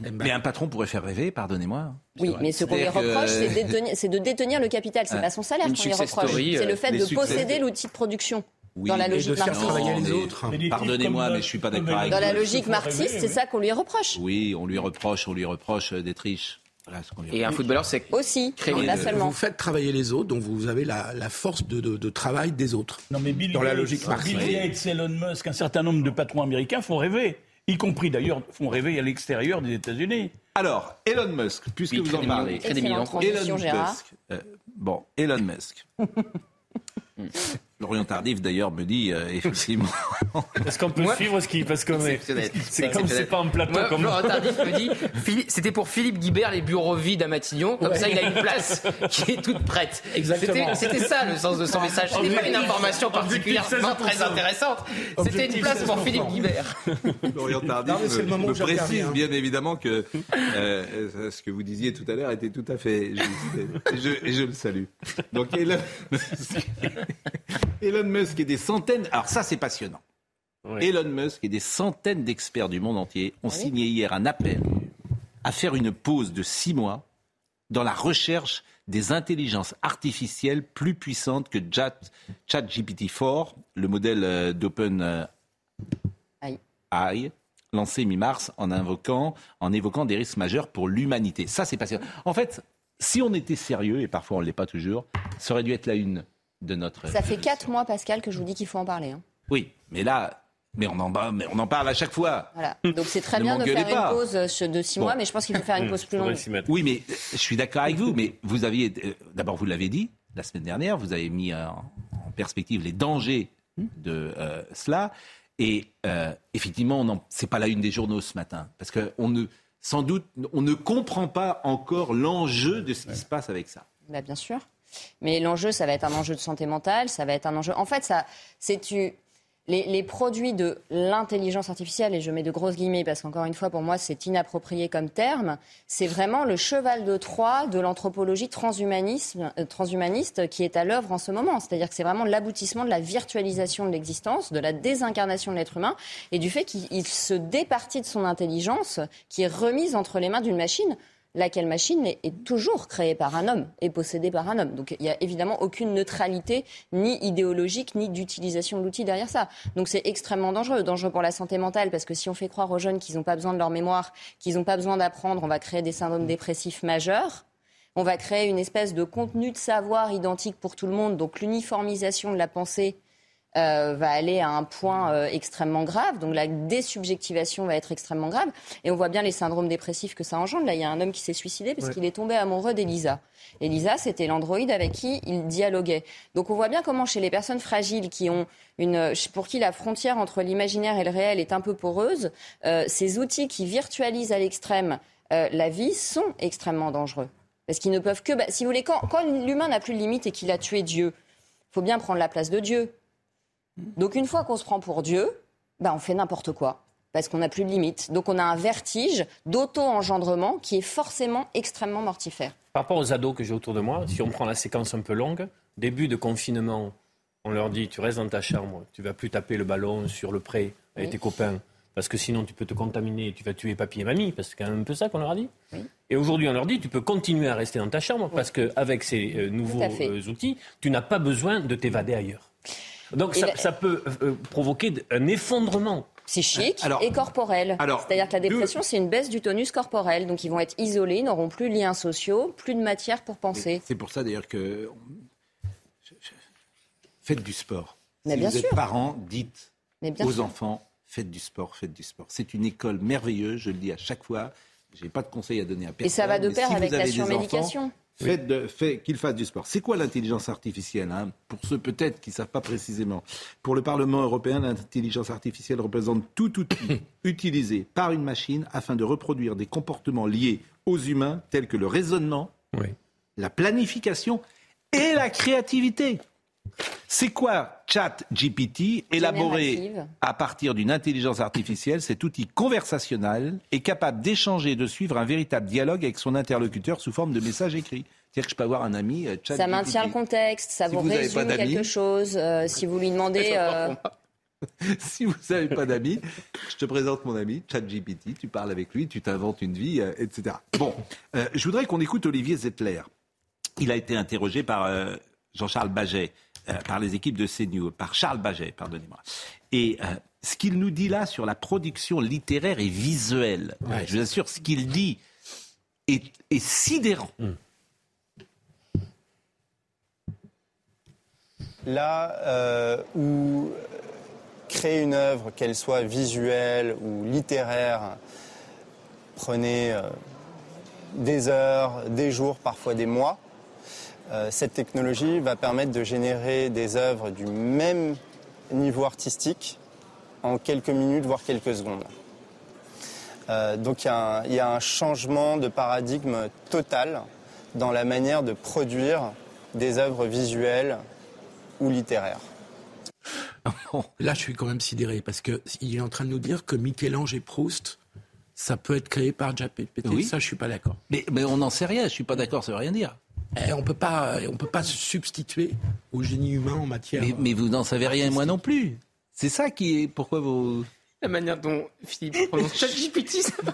Mais un patron pourrait faire rêver, pardonnez-moi. Oui, mais ce qu'on lui que- reproche, c'est détenir- c'est de détenir le capital. C'est Ah, pas son salaire qu'on lui reproche. story, C'est euh, le fait les de posséder l'outil de production. Oui, dans la logique faire marxiste. travailler les autres. Pardonnez-moi, mais je suis pas d'accord avec Dans vous. la logique marxiste, c'est ça qu'on lui reproche. Oui, on lui reproche, on lui reproche euh, d'être riche. Voilà ce qu'on lui Et un footballeur, c'est Aussi, Créer pas de- seulement. Vous faites travailler les autres, donc vous avez la, la force de, de- de travail des autres. Non, mais Bill Dans la logique marxiste. Bill Gates, Elon Musk, un certain nombre de patrons américains font rêver, y compris d'ailleurs font rêver à l'extérieur des États-Unis. Alors, Elon Musk, puisque Il vous en parlez. Elon. Musk. euh, bon, Elon Musk. Florian Tardif d'ailleurs me dit euh, effectivement. Est-ce qu'on peut Moi- suivre ce qui est Exceptionnel. c'est comme c'est pas en plateau Moi, comme Florent Tardif me dit, Philippe- c'était pour Philippe Guibert les bureaux vides à Matignon, comme Ouais. ça il a une place qui est toute prête. Exactement. C'était c'était ça le sens de son message. C'était pas une information particulièrement très intéressante. C'était une place pour Philippe Guibert. Florian Tardif Non, mais c'est le me, je précise rien. bien évidemment que euh, ce que vous disiez tout à l'heure était tout à fait juste. Et je, et je le salue. Donc Elon Musk, Elon Musk et des centaines. Alors ça c'est passionnant. Elon Musk et des centaines d'experts du monde entier ont signé hier un appel à faire une pause de six mois dans la recherche des intelligences artificielles plus puissantes que Chat, ChatGPT-4, le modèle euh, d'Open euh, AI, lancé mi-mars en invoquant, en évoquant des risques majeurs pour l'humanité. Ça, c'est passionnant. En fait, si on était sérieux, et parfois on ne l'est pas toujours, ça aurait dû être la une de notre. Ça fait quatre mois, Pascal, que je vous dis qu'il faut en parler. hein. Oui, mais là, mais on en, mais on en parle à chaque fois. Voilà. Donc c'est très bien de faire pas. une pause euh, de six Bon. mois, mais je pense qu'il faut faire une pause plus longue. Oui, mais euh, je suis d'accord avec vous, mais vous aviez, euh, d'abord vous l'avez dit la semaine dernière, vous avez mis en perspective les dangers de euh, cela, et euh, effectivement, c'est pas la une des journaux ce matin, parce que on ne, sans doute, on ne comprend pas encore l'enjeu de ce qui se passe avec ça. Bah, bien sûr. Mais l'enjeu, ça va être un enjeu de santé mentale, ça va être un enjeu. En fait, ça, c'est tu. Les, produits de l'intelligence artificielle, et je mets de grosses guillemets parce qu'encore une fois, pour moi, c'est inapproprié comme terme, c'est vraiment le cheval de Troie de l'anthropologie euh, transhumaniste qui est à l'œuvre en ce moment. C'est-à-dire que c'est vraiment l'aboutissement de la virtualisation de l'existence, de la désincarnation de l'être humain et du fait qu'il il se départit de son intelligence qui est remise entre les mains d'une machine laquelle machine est, est toujours créée par un homme et possédée par un homme. Donc il n'y a évidemment aucune neutralité, ni idéologique, ni d'utilisation de l'outil derrière ça. Donc c'est extrêmement dangereux. Dangereux pour la santé mentale, parce que si on fait croire aux jeunes qu'ils n'ont pas besoin de leur mémoire, qu'ils n'ont pas besoin d'apprendre, on va créer des syndromes dépressifs majeurs. On va créer une espèce de contenu de savoir identique pour tout le monde, donc l'uniformisation de la pensée euh, va aller à un point euh, extrêmement grave. Donc la désubjectivation va être extrêmement grave. Et on voit bien les syndromes dépressifs que ça engendre. Là, il y a un homme qui s'est suicidé parce Ouais. qu'il est tombé amoureux d'Elisa. Elisa, c'était l'androïde avec qui il dialoguait. Donc on voit bien comment chez les personnes fragiles qui ont une, pour qui la frontière entre l'imaginaire et le réel est un peu poreuse, euh, ces outils qui virtualisent à l'extrême euh, la vie sont extrêmement dangereux. Parce qu'ils ne peuvent que... bah, si vous voulez, quand, quand l'humain n'a plus de limite et qu'il a tué Dieu, faut bien prendre la place de Dieu. Donc une fois qu'on se prend pour Dieu, bah, on fait n'importe quoi. Parce qu'on n'a plus de limite. Donc on a un vertige d'auto-engendrement qui est forcément extrêmement mortifère. Par rapport aux ados que j'ai autour de moi, si on prend la séquence un peu longue, début de confinement, on leur dit tu restes dans ta chambre, tu vas plus taper le ballon sur le pré avec Oui. tes copains, parce que sinon tu peux te contaminer et tu vas tuer papy et mamie, parce que c'est quand même un peu ça qu'on leur a dit. Et aujourd'hui, on leur dit tu peux continuer à rester dans ta chambre, parce qu'avec ces euh, nouveaux euh, outils, tu n'as pas besoin de t'évader ailleurs. Donc ça, la- ça peut euh, provoquer un effondrement. Psychique Alors- et corporel. C'est-à-dire que la dépression, c'est une baisse du tonus corporel. Donc ils vont être isolés, ils n'auront plus de liens sociaux, plus de matière pour penser. C'est pour ça d'ailleurs que je- je- faites du sport. Mais si bien vous êtes sûr. parents, dites Mais bien aux sûr. enfants faites du sport, faites du sport. C'est une école merveilleuse, je le dis à chaque fois. J'ai pas de conseils à donner à personne. Et ça va de pair si avec la surmédication. Faites de- fait- qu'ils fassent du sport. C'est quoi l'intelligence artificielle hein Pour ceux peut-être qui ne savent pas précisément? Pour le Parlement européen, l'intelligence artificielle représente tout outil utilisé par une machine afin de reproduire des comportements liés aux humains tels que le raisonnement, la planification et la créativité. C'est quoi ChatGPT élaboré Générative. à partir d'une intelligence artificielle? Cet outil conversationnel est capable d'échanger et de suivre un véritable dialogue avec son interlocuteur sous forme de messages écrits. C'est-à-dire que je peux avoir un ami euh, Ça maintient le contexte, ça Si vous, vous résume quelque chose. euh, si vous lui demandez. euh, si vous n'avez pas d'amis, je te présente mon ami, ChatGPT, tu parles avec lui, tu t'inventes une vie, euh, etc. Bon, euh, je voudrais qu'on écoute Olivier Zettler. Il a été interrogé par euh, Jean-Charles Baget, euh, par les équipes de CNews, par Charles Baget, pardonnez-moi. Et euh, ce qu'il nous dit là sur la production littéraire et visuelle, Ouais. je vous assure, ce qu'il dit est, est sidérant. Là euh, où créer une œuvre, qu'elle soit visuelle ou littéraire, prenait euh, des heures, des jours, parfois des mois, euh, cette technologie va permettre de générer des œuvres du même niveau artistique en quelques minutes, voire quelques secondes. Euh, donc il y, a un- il y a un changement de paradigme total dans la manière de produire des œuvres visuelles ou littéraires. Là, je suis quand même sidéré parce que il est en train de nous dire que Michel-Ange et Proust, ça peut être créé par JPT. Oui. Ça, je suis pas d'accord. Mais, mais on n'en sait rien, je suis pas d'accord, ça veut rien dire. Eh, on peut pas, on peut pas se substituer au génie humain en matière. Mais, mais vous n'en savez rien, et moi non plus. C'est ça qui est. Pourquoi vous. La manière dont Philippe prononce ChatGPT, ça va.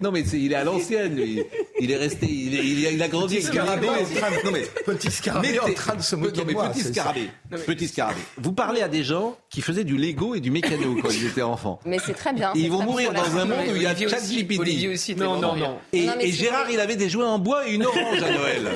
Non, mais il est à l'ancienne, lui. Il est resté. Il, est- il a, il a grandi Petit avec le scarabée en train de- Non, mais. Petit scarabée en train de se moquer Non, mais de moi, Petit scarabée. Non, mais- Petit scarabée. Vous parlez à des gens qui faisaient du Lego et du mécano quand ils étaient enfants. Mais c'est très bien. Et ils vont mourir dans un monde où il y a ChatGPT. Non, non, non. Et, Non, et Gérard, il avait des jouets en bois et une orange à Noël.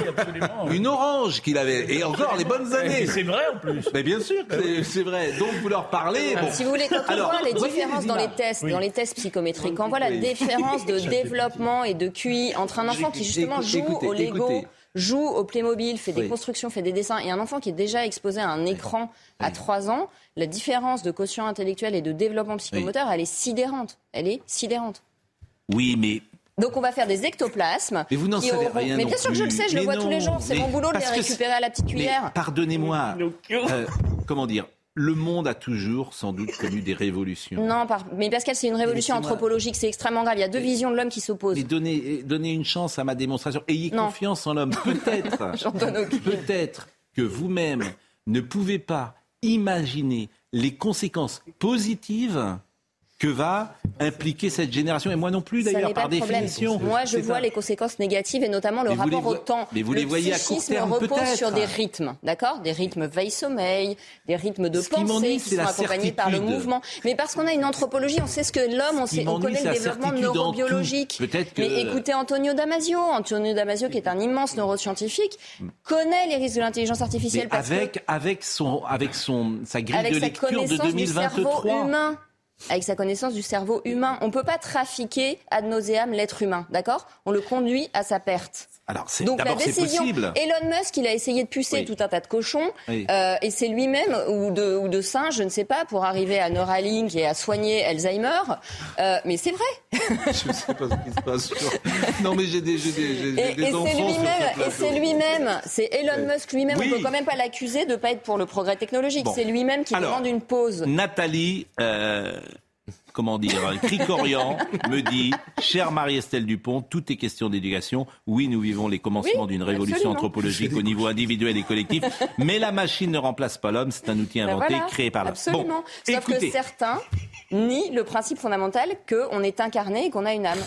Une orange qu'il avait. Et encore les bonnes années. Et c'est vrai en plus. Mais bien sûr que c'est- vrai. Donc vous leur parlez. Si vous voulez, quand voit les différences dans les tests, Oui. dans les tests psychométriques, quand on voit la différence de développement et de QI entre un enfant qui justement joue écoutez, au Lego, écoutez. joue au Playmobil, fait des Oui. constructions, fait des dessins, et un enfant qui est déjà exposé à un écran à 3 ans, la différence de quotient intellectuel et de développement psychomoteur, elle est sidérante. Elle est sidérante. Oui, mais Donc on va faire des ectoplasmes. Mais vous n'en savez auront- rien Mais non bien sûr que je le sais, je le Mais vois tous les jours. C'est mon boulot de les récupérer à la petite cuillère. pardonnez-moi. euh, comment dire Le monde a toujours, sans doute, connu des révolutions. Non, mais Pascal, c'est une révolution anthropologique, c'est extrêmement grave. Il y a deux visions de l'homme qui s'opposent. Mais donnez, donnez une chance à ma démonstration. Ayez Non. confiance en l'homme. Peut-être, peut-être que vous-même ne pouvez pas imaginer les conséquences positives que va impliquer cette génération. Et moi non plus, d'ailleurs, par définition. Moi, je vois ça. les conséquences négatives et notamment le rapport au temps. mais vous le les voyez à court terme, repose sur des rythmes, d'accord? Des rythmes veille-sommeil, des rythmes de Ce pensée qui sont accompagnés par le mouvement. Mais parce qu'on a une anthropologie, on sait ce que l'homme, on, sait, on connaît le développement neurobiologique. Peut-être que- Mais écoutez Antonio Damasio. Antonio Damasio, qui est un immense neuroscientifique, connaît les risques de l'intelligence artificielle parce que avec, avec, son, avec son, sa grille avec de lecture de connaissance du cerveau 2023. humain. Avec sa connaissance du cerveau humain. On ne peut pas trafiquer ad nauseam l'être humain, d'accord? On le conduit à sa perte. Alors, c'est- Donc la décision, possible. Elon Musk, il a essayé de pucer Oui. tout un tas de cochons, Oui. euh, et c'est lui-même, ou de, ou de singes, je ne sais pas, pour arriver à Neuralink et à soigner Alzheimer. Euh, mais c'est vrai. Je sais pas ce qui se passe. sur- Non, mais j'ai des, j'ai des, j'ai Et, des et enfants c'est sur lui-même, et c'est lui-même, c'est Elon Musk lui-même. Oui. On peut quand même pas l'accuser de ne pas être pour le progrès technologique. Bon. C'est lui-même qui Alors, demande une pause. Nathalie, euh, comment dire, Cricorian me dit, chère Marie-Estelle Dupont, tout est question d'éducation. Oui, nous vivons les commencements Oui, d'une révolution absolument. anthropologique au niveau individuel et collectif, mais la machine ne remplace pas l'homme, c'est un outil Ben inventé, voilà, créé par l'homme. Absolument. Bon, Sauf écoutez, que certains nient le principe fondamental qu'on est incarné et qu'on a une âme.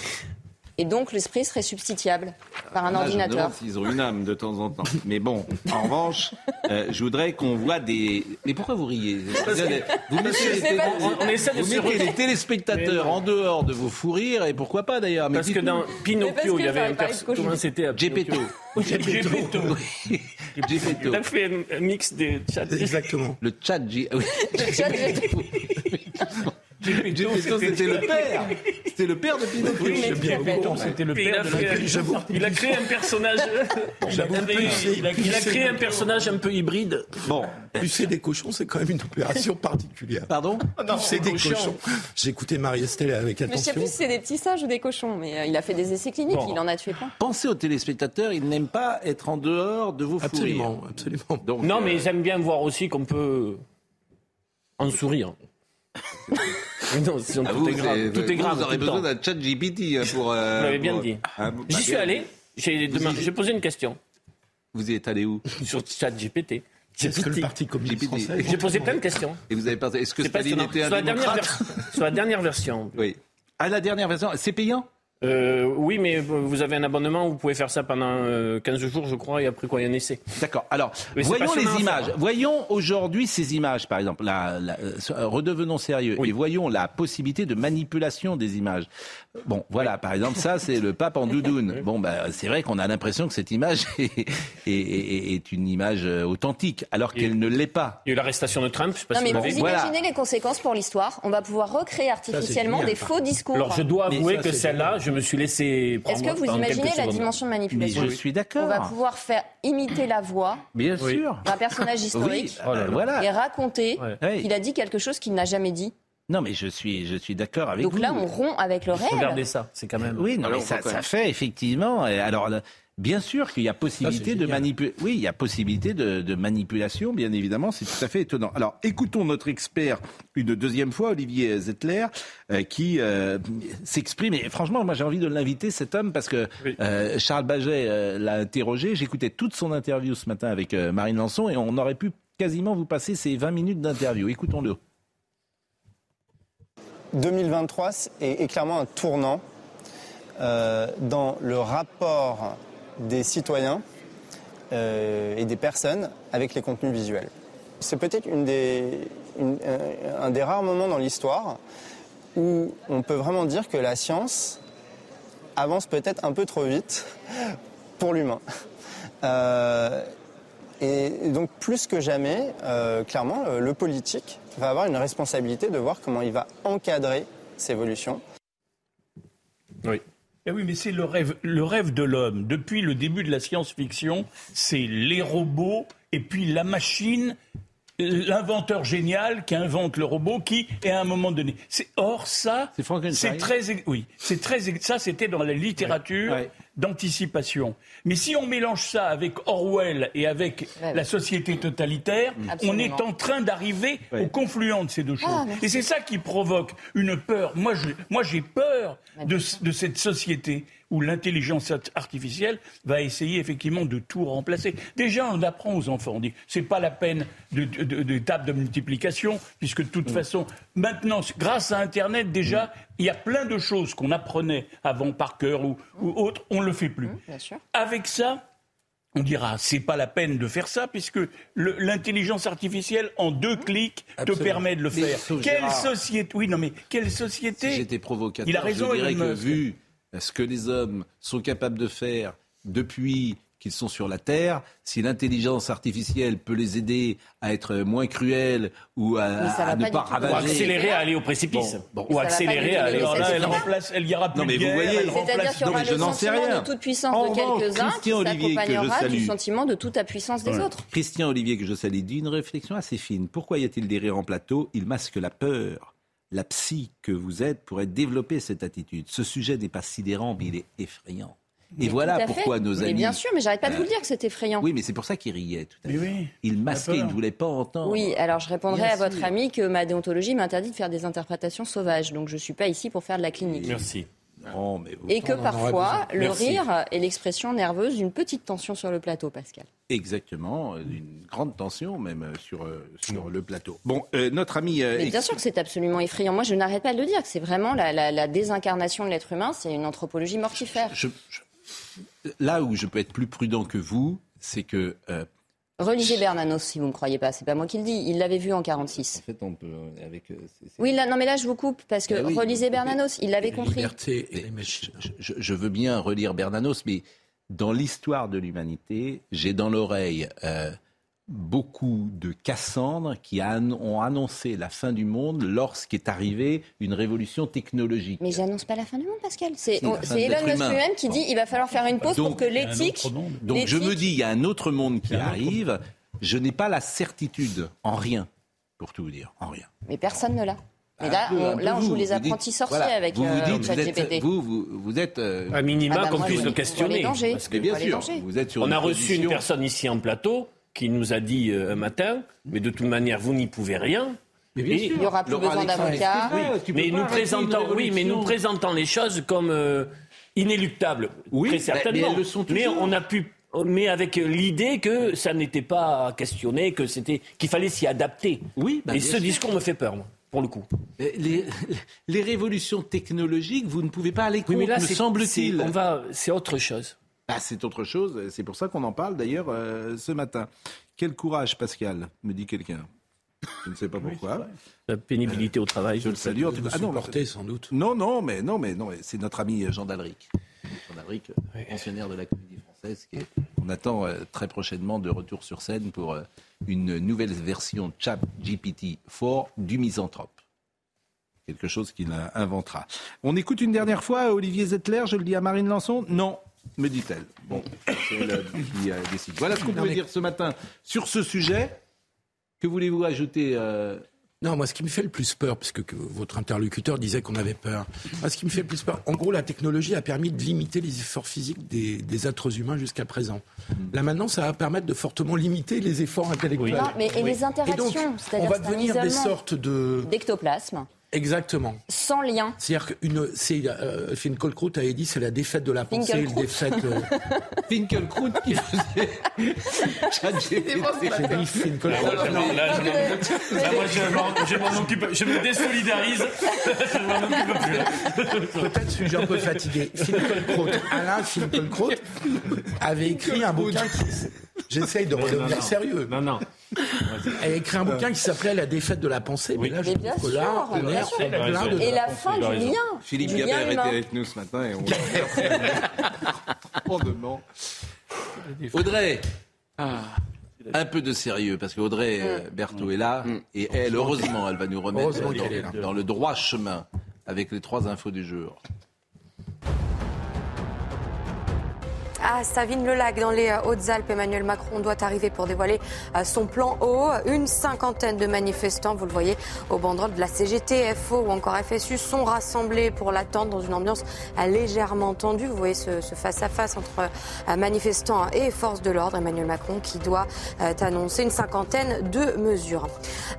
Et donc l'esprit serait substituable par un Là, ordinateur. s'ils ont une âme de temps en temps. Mais bon, en revanche, euh, je voudrais qu'on voit des. Mais pourquoi vous riez? Vous mettez, les, sais pas. On- on essaie de vous se mettez re- les téléspectateurs en dehors de vos fous rires et pourquoi pas d'ailleurs. Parce que dans Pinocchio, il y avait un personnage. c'était à Gepetto. Gepetto. Gepetto. A fait un- mix des chats. Exactement. Le chat G. oui. Le chat Gepetto, c'était le père. C'était le père de Pinocchio. Oui, C'était le père a de la il a créé un personnage. il, a j'avoue, créé, pulsé, il a- créé un personnage un peu hybride. Bon, Pucer des cochons, c'est quand même une opération particulière. pardon Pucer des cochons. J'ai écouté Marie-Estelle avec Mais je sais attention. plus si c'est des petits singes ou des cochons, mais euh, il a fait des essais cliniques, Bon. il en a tué plein. Pensez aux téléspectateurs, ils n'aiment pas être en dehors de vos fous rires. Absolument, absolument. Donc, Non, euh, mais ils aiment bien voir aussi qu'on peut en sourire. Mais non, sinon, à tout vous, est grave. Tout est vous, grave. Vous aurez besoin d'un chat GPT pour. euh, Vous l'avez bien pour- dit. hein, J'y bah, suis allé. J'ai j'ai posé une question Vous y êtes allé où sur ChatGPT. Est-ce que le Parti communiste GPT. français J'ai posé plein de questions. Et vous avez pas. Est-ce que C'est Staline était un Sur la, dernière démocrate ver- sur la dernière version. Oui. À la dernière version, c'est payant? Euh, oui, mais vous avez un abonnement, vous pouvez faire ça pendant euh, 15 jours, je crois, et après quoi, il y a un essai. D'accord. Alors, Mais voyons les images. hein. Voyons aujourd'hui ces images, par exemple. La, la- euh, redevenons sérieux et voyons la possibilité de manipulation des images. Bon, voilà, par exemple, ça, c'est le pape en doudoune. Bon, bah, c'est vrai qu'on a l'impression que cette image est, est- est- est une image euh, authentique, alors qu'elle ne l'est pas. Il y a eu l'arrestation de Trump, je sais pas Non, si mais vous vous. Voilà. imaginez les conséquences pour l'histoire On va pouvoir recréer artificiellement génial, des faux discours. Alors je dois avouer ça, que celle-là. Je me suis laissé prendre Est-ce que vous imaginez la dimension de manipulation Mais je suis d'accord. On va pouvoir faire imiter la voix Bien sûr. d'un personnage historique Oui, voilà. et raconter Ouais. qu'il a dit quelque chose qu'il n'a jamais dit. Non, mais je suis, je suis d'accord avec Donc vous. là, on rompt avec le réel. Regardez ça, c'est quand même. Oui, non, Alors, mais ça, ça fait effectivement. Alors, bien sûr qu'il y a possibilité de manipuler. Oui, il y a possibilité de, de manipulation, bien évidemment. C'est tout à fait étonnant. Alors, écoutons notre expert une deuxième fois, Olivier Zettler, euh, qui euh, s'exprime. Et franchement, moi, j'ai envie de l'inviter, cet homme, parce que euh, Charles Baget euh, l'a interrogé. J'écoutais toute son interview ce matin avec euh, Marine Lançon, et on aurait pu quasiment vous passer ces 20 minutes d'interview. Écoutons-le. 2023 est, est clairement un tournant euh, dans le rapport des citoyens euh, et des personnes avec les contenus visuels. C'est peut-être une- un, des rares moments dans l'histoire où on peut vraiment dire que la science avance peut-être un peu trop vite pour l'humain. Euh, et donc plus que jamais, euh, clairement, le politique va avoir une responsabilité de voir comment il va encadrer ces évolutions. Oui. Eh oui, mais c'est le rêve, le rêve de l'homme. Depuis le début de la science-fiction, c'est les robots et puis la machine, l'inventeur génial qui invente le robot qui, et à un moment donné. C'est, or, ça, c'est très, oui, c'est très, ça, c'était dans la littérature d'anticipation. Mais si on mélange ça avec Orwell et avec Ouais, la société totalitaire, on est en train d'arriver Ouais. au confluent de ces deux choses. Ah, merci. et c'est ça qui provoque une peur. Moi, j'ai peur de, de cette société où l'intelligence art- artificielle va essayer effectivement de tout remplacer. Déjà, on apprend aux enfants, on dit, c'est pas la peine de, de, de- de table de multiplication, puisque de toute façon, maintenant, grâce à Internet, déjà, il y a plein de choses qu'on apprenait avant par cœur ou, ou autre, on ne le fait plus. Bien sûr. Avec ça, on dira, c'est pas la peine de faire ça, puisque l'intelligence artificielle, en deux clics, te permet de le Mais faire. Quelle Gérard. société Oui, non, mais quelle société Si j'étais provocateur, Il a raison, je dirais que vu ce que les hommes sont capables de faire depuis qu'ils sont sur la Terre, si l'intelligence artificielle peut les aider à être moins cruels ou à, ne pas ravager... Ou accélérer à aller au précipice. Bon, Ou accélérer à aller là, elle remplace, elle y aura plus Non, mais vous guerre, voyez- elle C'est-à-dire qu'il y aura le n'en sais sentiment rien. de toute puissance En de revanche, quelques-uns qui Christian Olivier, que je s'accompagnera du salue. sentiment de toute la puissance des autres. Christian Olivier, que je salue, dit une réflexion assez fine. Pourquoi y a-t-il des rires en plateau? Il masque la peur. La psy que vous êtes pourrait développer cette attitude. Ce sujet n'est pas sidérant, mais il est effrayant. Et Mais voilà pourquoi fait. nos Mais amis. bien sûr, mais j'arrête pas de vous le dire que c'est effrayant. Oui, mais c'est pour ça qu'il riait tout à Mais l'heure. oui. Il masquait, il ne voulait pas entendre. Oui, alors je répondrai Bien à votre ami que ma déontologie m'interdit de faire des interprétations sauvages. Donc je ne suis pas ici pour faire de la clinique. Merci. Non, mais vous- Et que parfois, le Merci. rire est l'expression nerveuse d'une petite tension sur le plateau, Pascal. Exactement, euh, une grande tension même euh, sur, euh, sur le plateau. Bon, euh, notre ami. euh, Mais bien ex- sûr que c'est absolument effrayant. Moi, je n'arrête pas de le dire, que c'est vraiment la, la- la désincarnation de l'être humain, c'est une anthropologie mortifère. je- je- là où je peux être plus prudent que vous, c'est que. euh, Relisez Bernanos, si vous ne me croyez pas. C'est pas moi qui le dis. Il l'avait vu en 46. en fait, on peut. euh, Avec, euh, c'est- c'est- Oui, là, non, mais là, je vous coupe parce que oui, relisez. Bernanos. Il l'avait compris. Mais je, je- je veux bien relire Bernanos, mais dans l'histoire de l'humanité, j'ai dans l'oreille euh, beaucoup de Cassandres qui ont annoncé la fin du monde lorsqu'est arrivée une révolution technologique. Mais j'annonce pas la fin du monde, Pascal. C'est Elon Musk lui-même qui dit il va falloir faire une pause pour que l'éthique. Donc je me dis, il y a un autre monde qui arrive. Je n'ai pas la certitude en rien, pour tout vous dire, en rien. Mais personne ne l'a. Mais là, on, un peu là, on vous, joue les vous dites- apprentis sorciers voilà, avec vous vous euh, dites, vous êtes, ChatGPT. vous, vous, vous êtes euh, À minima, Ah bah qu'on puisse le les questionner. dangers. Parce que bien sûr, vous êtes sur On une a reçu position- une personne ici en plateau qui nous a dit euh, un matin, mais de toute manière, vous n'y pouvez rien. Mais bien Et- sûr. Il n'y aura plus Laurent besoin d'avocats. mais nous arrêter présentant, une oui, mais nous révolution. présentant les choses comme euh, inéluctables, Oui, très mais- certainement. mais elles le sont Mais toujours. on a pu, mais avec l'idée que ça n'était pas questionné, que c'était, qu'il fallait s'y adapter. Oui, bah, Et ce sûr. discours me fait peur, moi, pour le coup. Euh, Les, les révolutions technologiques, vous ne pouvez pas aller contre, Oui, mais là, me semble-t-il. c'est- on va, c'est autre chose. Bah, c'est autre chose, c'est pour ça qu'on en parle d'ailleurs euh, ce matin. Quel courage, Pascal, me dit quelqu'un. Je ne sais pas pourquoi. La pénibilité au travail. Je le salue. En tout cas. Ah non, supporter, sans doute. Non, non, mais non, mais non, c'est notre ami euh, Jean Dalric. Jean Dalric, euh, pensionnaire de la Comédie Française, qui est- on attend euh, très prochainement de retour sur scène pour euh, une nouvelle version Chat GPT 4 du misanthrope. quelque chose qu'il inventera. On écoute une dernière fois Olivier Zettler, je le dis à Marine Lançon Non, me dit-elle. Bon, c'est elle qui euh, décide. Voilà ce qu'on pouvait dire ce matin sur ce sujet. Que voulez-vous ajouter euh, non, moi, ce qui me fait le plus peur, puisque que votre interlocuteur disait qu'on avait peur, moi, ce qui me fait le plus peur, en gros, la technologie a permis de limiter les efforts physiques des, des êtres humains jusqu'à présent. Là, maintenant, ça va permettre de fortement limiter les efforts intellectuels. Non, mais et les interactions, on c'est-à-dire va c'est un devenir des sortes de... d'ectoplasme, Exactement. sans lien. C'est-à-dire qu'une, c'est, euh, Finkielkraut avait dit, c'est la défaite de la pensée, une défaite. Euh... Finkielkraut qui faisait. J'ai dit Finkielkraut. Ah, non, là, je m'en- là, moi, je m'en- occupe, je me désolidarise. Je m'en occupe plus. Peut-être suis-je un peu fatigué. Finkielkraut, Alain Finkielkraut avait écrit un bouquin qui... J'essaye de redevenir sérieux. Non, non. Elle a écrit un bouquin qui s'appelait La défaite de la pensée. Mais là, je trouve que là, on bien sûr. Et la fin du lien. Philippe Gabert était avec nous ce matin et on. Fondement. Audrey, un peu de sérieux, parce qu'Audrey euh, Berthaud est là, et elle, heureusement, elle va nous remettre dans le droit chemin avec les trois infos du jour. À Savine-le-Lac, dans les euh, Hautes-Alpes, Emmanuel Macron doit arriver pour dévoiler euh, son plan haut. Une cinquantaine de manifestants, vous le voyez, au banderole de la CGT, FO ou encore FSU sont rassemblés pour l'attendre dans une ambiance euh, légèrement tendue. Vous voyez ce ce face-à-face entre euh, manifestants et forces de l'ordre. Emmanuel Macron qui doit annoncer une cinquantaine de mesures.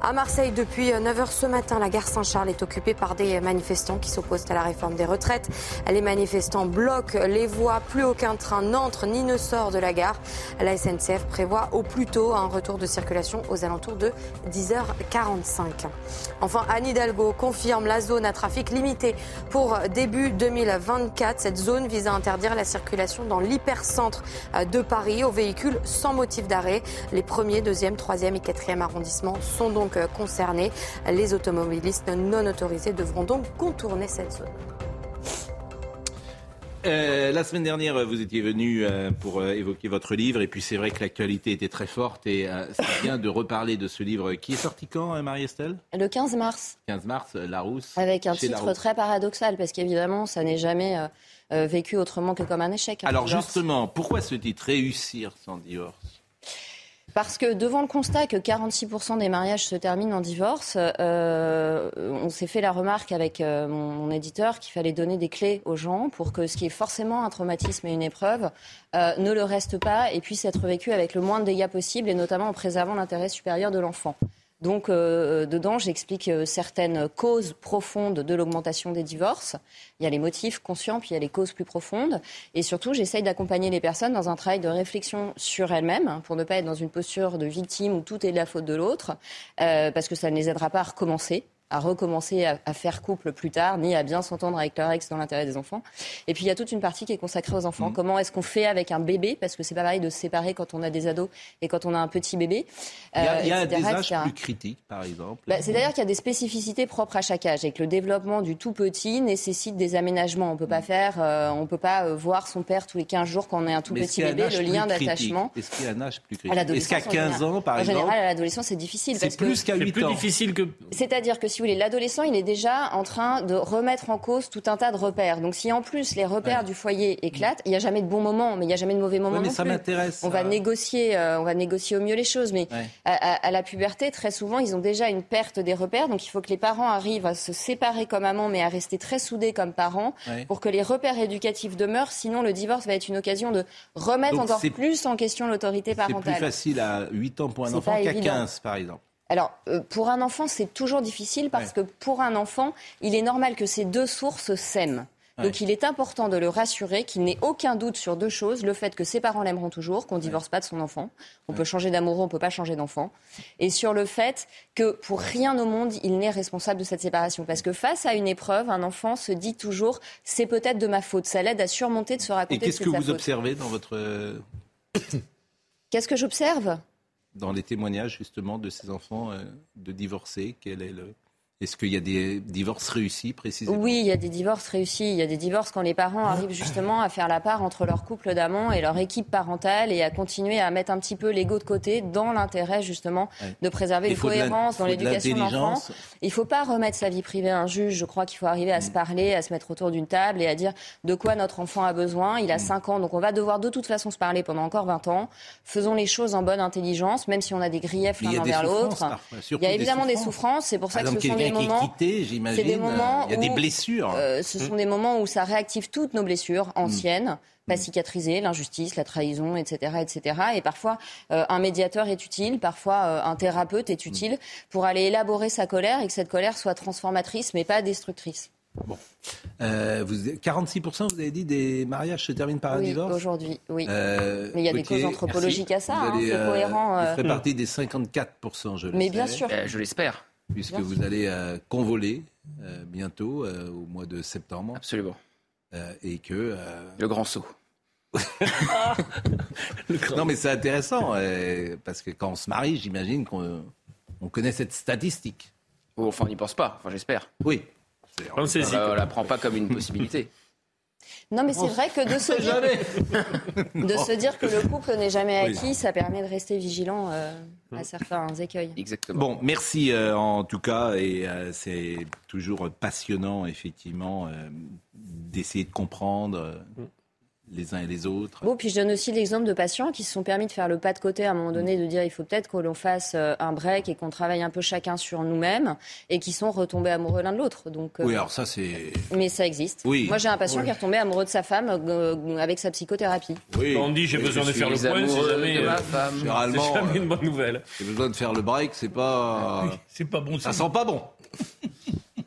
À Marseille, depuis 9h ce matin, la gare Saint-Charles est occupée par des manifestants qui s'opposent à la réforme des retraites. Les manifestants bloquent les voies. Plus aucun train n'entre ni ne sort de la gare. La SNCF prévoit au plus tôt un retour de circulation aux alentours de 10h45. Enfin, Anne Hidalgo confirme la zone à trafic limité pour début 2024. Cette zone vise à interdire la circulation dans l'hypercentre euh, de Paris aux véhicules sans motif d'arrêt. Les premiers, deuxième, troisième et quatrième arrondissements sont donc euh, concernés. Les automobilistes non autorisés devront donc contourner cette zone. Euh, la semaine dernière, vous étiez venu euh, pour euh, évoquer votre livre, et puis c'est vrai que l'actualité était très forte, et euh, c'est bien de reparler de ce livre qui est sorti quand, euh, Marie-Estelle? Le 15 mars. 15 mars, euh, Larousse. Avec un titre Larousse. très paradoxal, parce qu'évidemment, ça n'est jamais euh, euh, vécu autrement que comme un échec. un Alors divorce. justement, pourquoi ce titre Réussir sans divorce? Parce que devant le constat que 46% des mariages se terminent en divorce, euh, on s'est fait la remarque avec euh, mon, éditeur qu'il fallait donner des clés aux gens pour que ce qui est forcément un traumatisme et une épreuve euh, ne le reste pas et puisse être vécu avec le moins de dégâts possible et notamment en préservant l'intérêt supérieur de l'enfant. Donc, euh, dedans, j'explique euh, certaines causes profondes de l'augmentation des divorces. Il y a les motifs conscients, puis il y a les causes plus profondes. Et surtout, j'essaye d'accompagner les personnes dans un travail de réflexion sur elles-mêmes, hein, pour ne pas être dans une posture de victime où tout est de la faute de l'autre, euh, parce que ça ne les aidera pas à recommencer à recommencer à, à faire couple plus tard, ni à bien s'entendre avec leur ex dans l'intérêt des enfants. Et puis il y a toute une partie qui est consacrée aux enfants. Comment est-ce qu'on fait avec un bébé? Parce que c'est pas pareil de se séparer quand on a des ados et quand on a un petit bébé. Il y a, euh, il y a etc., des âges etc. plus critiques, par exemple. Bah, c'est d'ailleurs qu'il y a des spécificités propres à chaque âge et que le développement du tout petit nécessite des aménagements. On peut pas faire, euh, on peut pas euh, voir son père tous les 15 jours quand on est un tout Mais petit bébé. Le lien d'attachement. Est-ce qu'il y a un âge plus critique? Est-ce l'adolescence, qu'à en 15 général- ans, par en exemple général, à l'adolescence, c'est difficile. C'est plus qu'à 8 plus ans. difficile que. C'est-à-dire que si vous voulez, l'adolescent, il est déjà en train de remettre en cause tout un tas de repères. Donc si en plus les repères du foyer éclatent, il n'y a jamais de bon moment, mais il n'y a jamais de mauvais moment Ouais, mais non ça m'intéresse, On va négocier, euh, on va négocier au mieux les choses, mais Ouais. à, à- à la puberté, très souvent, ils ont déjà une perte des repères. Donc il faut que les parents arrivent à se séparer comme amants, mais à rester très soudés comme parents, pour que les repères éducatifs demeurent. Sinon, le divorce va être une occasion de remettre Donc, encore plus en question l'autorité C'est plus parentale. facile à 8 ans pour un enfant qu'à évident. 15, par exemple. Alors, euh, pour un enfant, c'est toujours difficile parce que pour un enfant, il est normal que ces deux sources s'aiment. Donc, il est important de le rassurer qu'il n'ait aucun doute sur deux choses. Le fait que ses parents l'aimeront toujours, qu'on ne divorce pas de son enfant. On peut changer d'amoureux, on ne peut pas changer d'enfant. Et sur le fait que pour rien au monde, il n'est responsable de cette séparation. Parce que face à une épreuve, un enfant se dit toujours, c'est peut-être de ma faute. Ça l'aide à surmonter, de se raconter Et qu'est-ce que vous faute. observez dans votre euh, Qu'est-ce que j'observe? Dans les témoignages justement de ces enfants euh, de divorcés Quel est le Est-ce qu'il y a des divorces réussis précisément? Oui, il y a des divorces réussis. Il y a des divorces quand les parents arrivent justement à faire la part entre leur couple d'amants et leur équipe parentale et à continuer à mettre un petit peu l'ego de côté dans l'intérêt justement Ouais. de préserver une faut de la- cohérence dans l'éducation de l'enfant. Il ne faut pas remettre sa vie privée à un juge. Je crois qu'il faut arriver à se parler, à se mettre autour d'une table et à dire de quoi notre enfant a besoin. Il a 5 ans, donc on va devoir de toute façon se parler pendant encore 20 ans. Faisons les choses en bonne intelligence, même si on a des griefs l'un envers l'autre. Il y a évidemment des souffrances. C'est pour ça que ce sont des quelqu'un qui est moments. quitté, j'imagine, C'est des euh, moments il y a des blessures. euh, ce sont des moments où ça réactive toutes nos blessures anciennes. Mm. Pas cicatrisées, l'injustice, la trahison, etc., etc. Et parfois, euh, un médiateur est utile, parfois euh, un thérapeute est utile pour aller élaborer sa colère et que cette colère soit transformatrice, mais pas destructrice. Euh, vous, 46%, vous avez dit, des mariages se terminent par un oui, divorce? aujourd'hui, oui. Euh, Mais il y a des causes anthropologiques merci. à ça, Vous hein, allez, c'est euh, cohérent, Vous euh. ferez partie des 54%, je le Mais sais. bien sûr. Euh, je l'espère. Puisque vous allez euh, convoler euh, bientôt, euh, au mois de septembre. Absolument. Euh, et que. euh, Le grand saut. Non, mais c'est intéressant, euh, parce que quand on se marie, j'imagine qu'on on connaît cette statistique. Enfin, on n'y pense pas. Enfin, j'espère. Oui. On ne la prend pas comme une possibilité. Non, mais c'est vrai que de se dire, de se dire que le couple n'est jamais Oui. acquis, ça permet de rester vigilant euh, à certains écueils. Exactement. Bon, merci euh, en tout cas, et euh, c'est toujours passionnant, effectivement, euh, d'essayer de comprendre euh, les uns et les autres. Bon, puis je donne aussi l'exemple de patients qui se sont permis de faire le pas de côté à un moment donné, de dire il faut peut-être que l'on fasse euh, un break et qu'on travaille un peu chacun sur nous-mêmes, et qui sont retombés amoureux l'un de l'autre. Donc, euh, Oui, alors ça, c'est. Mais ça existe. Oui. Moi, j'ai un patient Oui. qui est retombé amoureux de sa femme euh, avec sa psychothérapie. Oui. Quand on dit j'ai besoin de faire le point, c'est jamais, de ma euh, femme. Généralement, c'est jamais une bonne nouvelle. J'ai besoin de faire le break, c'est pas. C'est pas bon. Ça sent pas bon.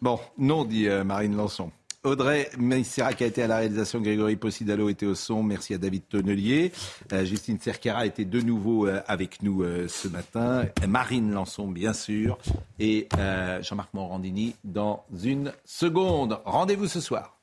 Bon, non, dit euh, Marine Lançon. Audrey Meissera qui a été à la réalisation, Grégory Possidalo était au son. Merci à David Tonnelier. Euh, Justine Cerquera était de nouveau euh, avec nous euh, ce matin. Marine Lançon, bien sûr. Et Jean-Marc Morandini dans une seconde. Rendez-vous ce soir.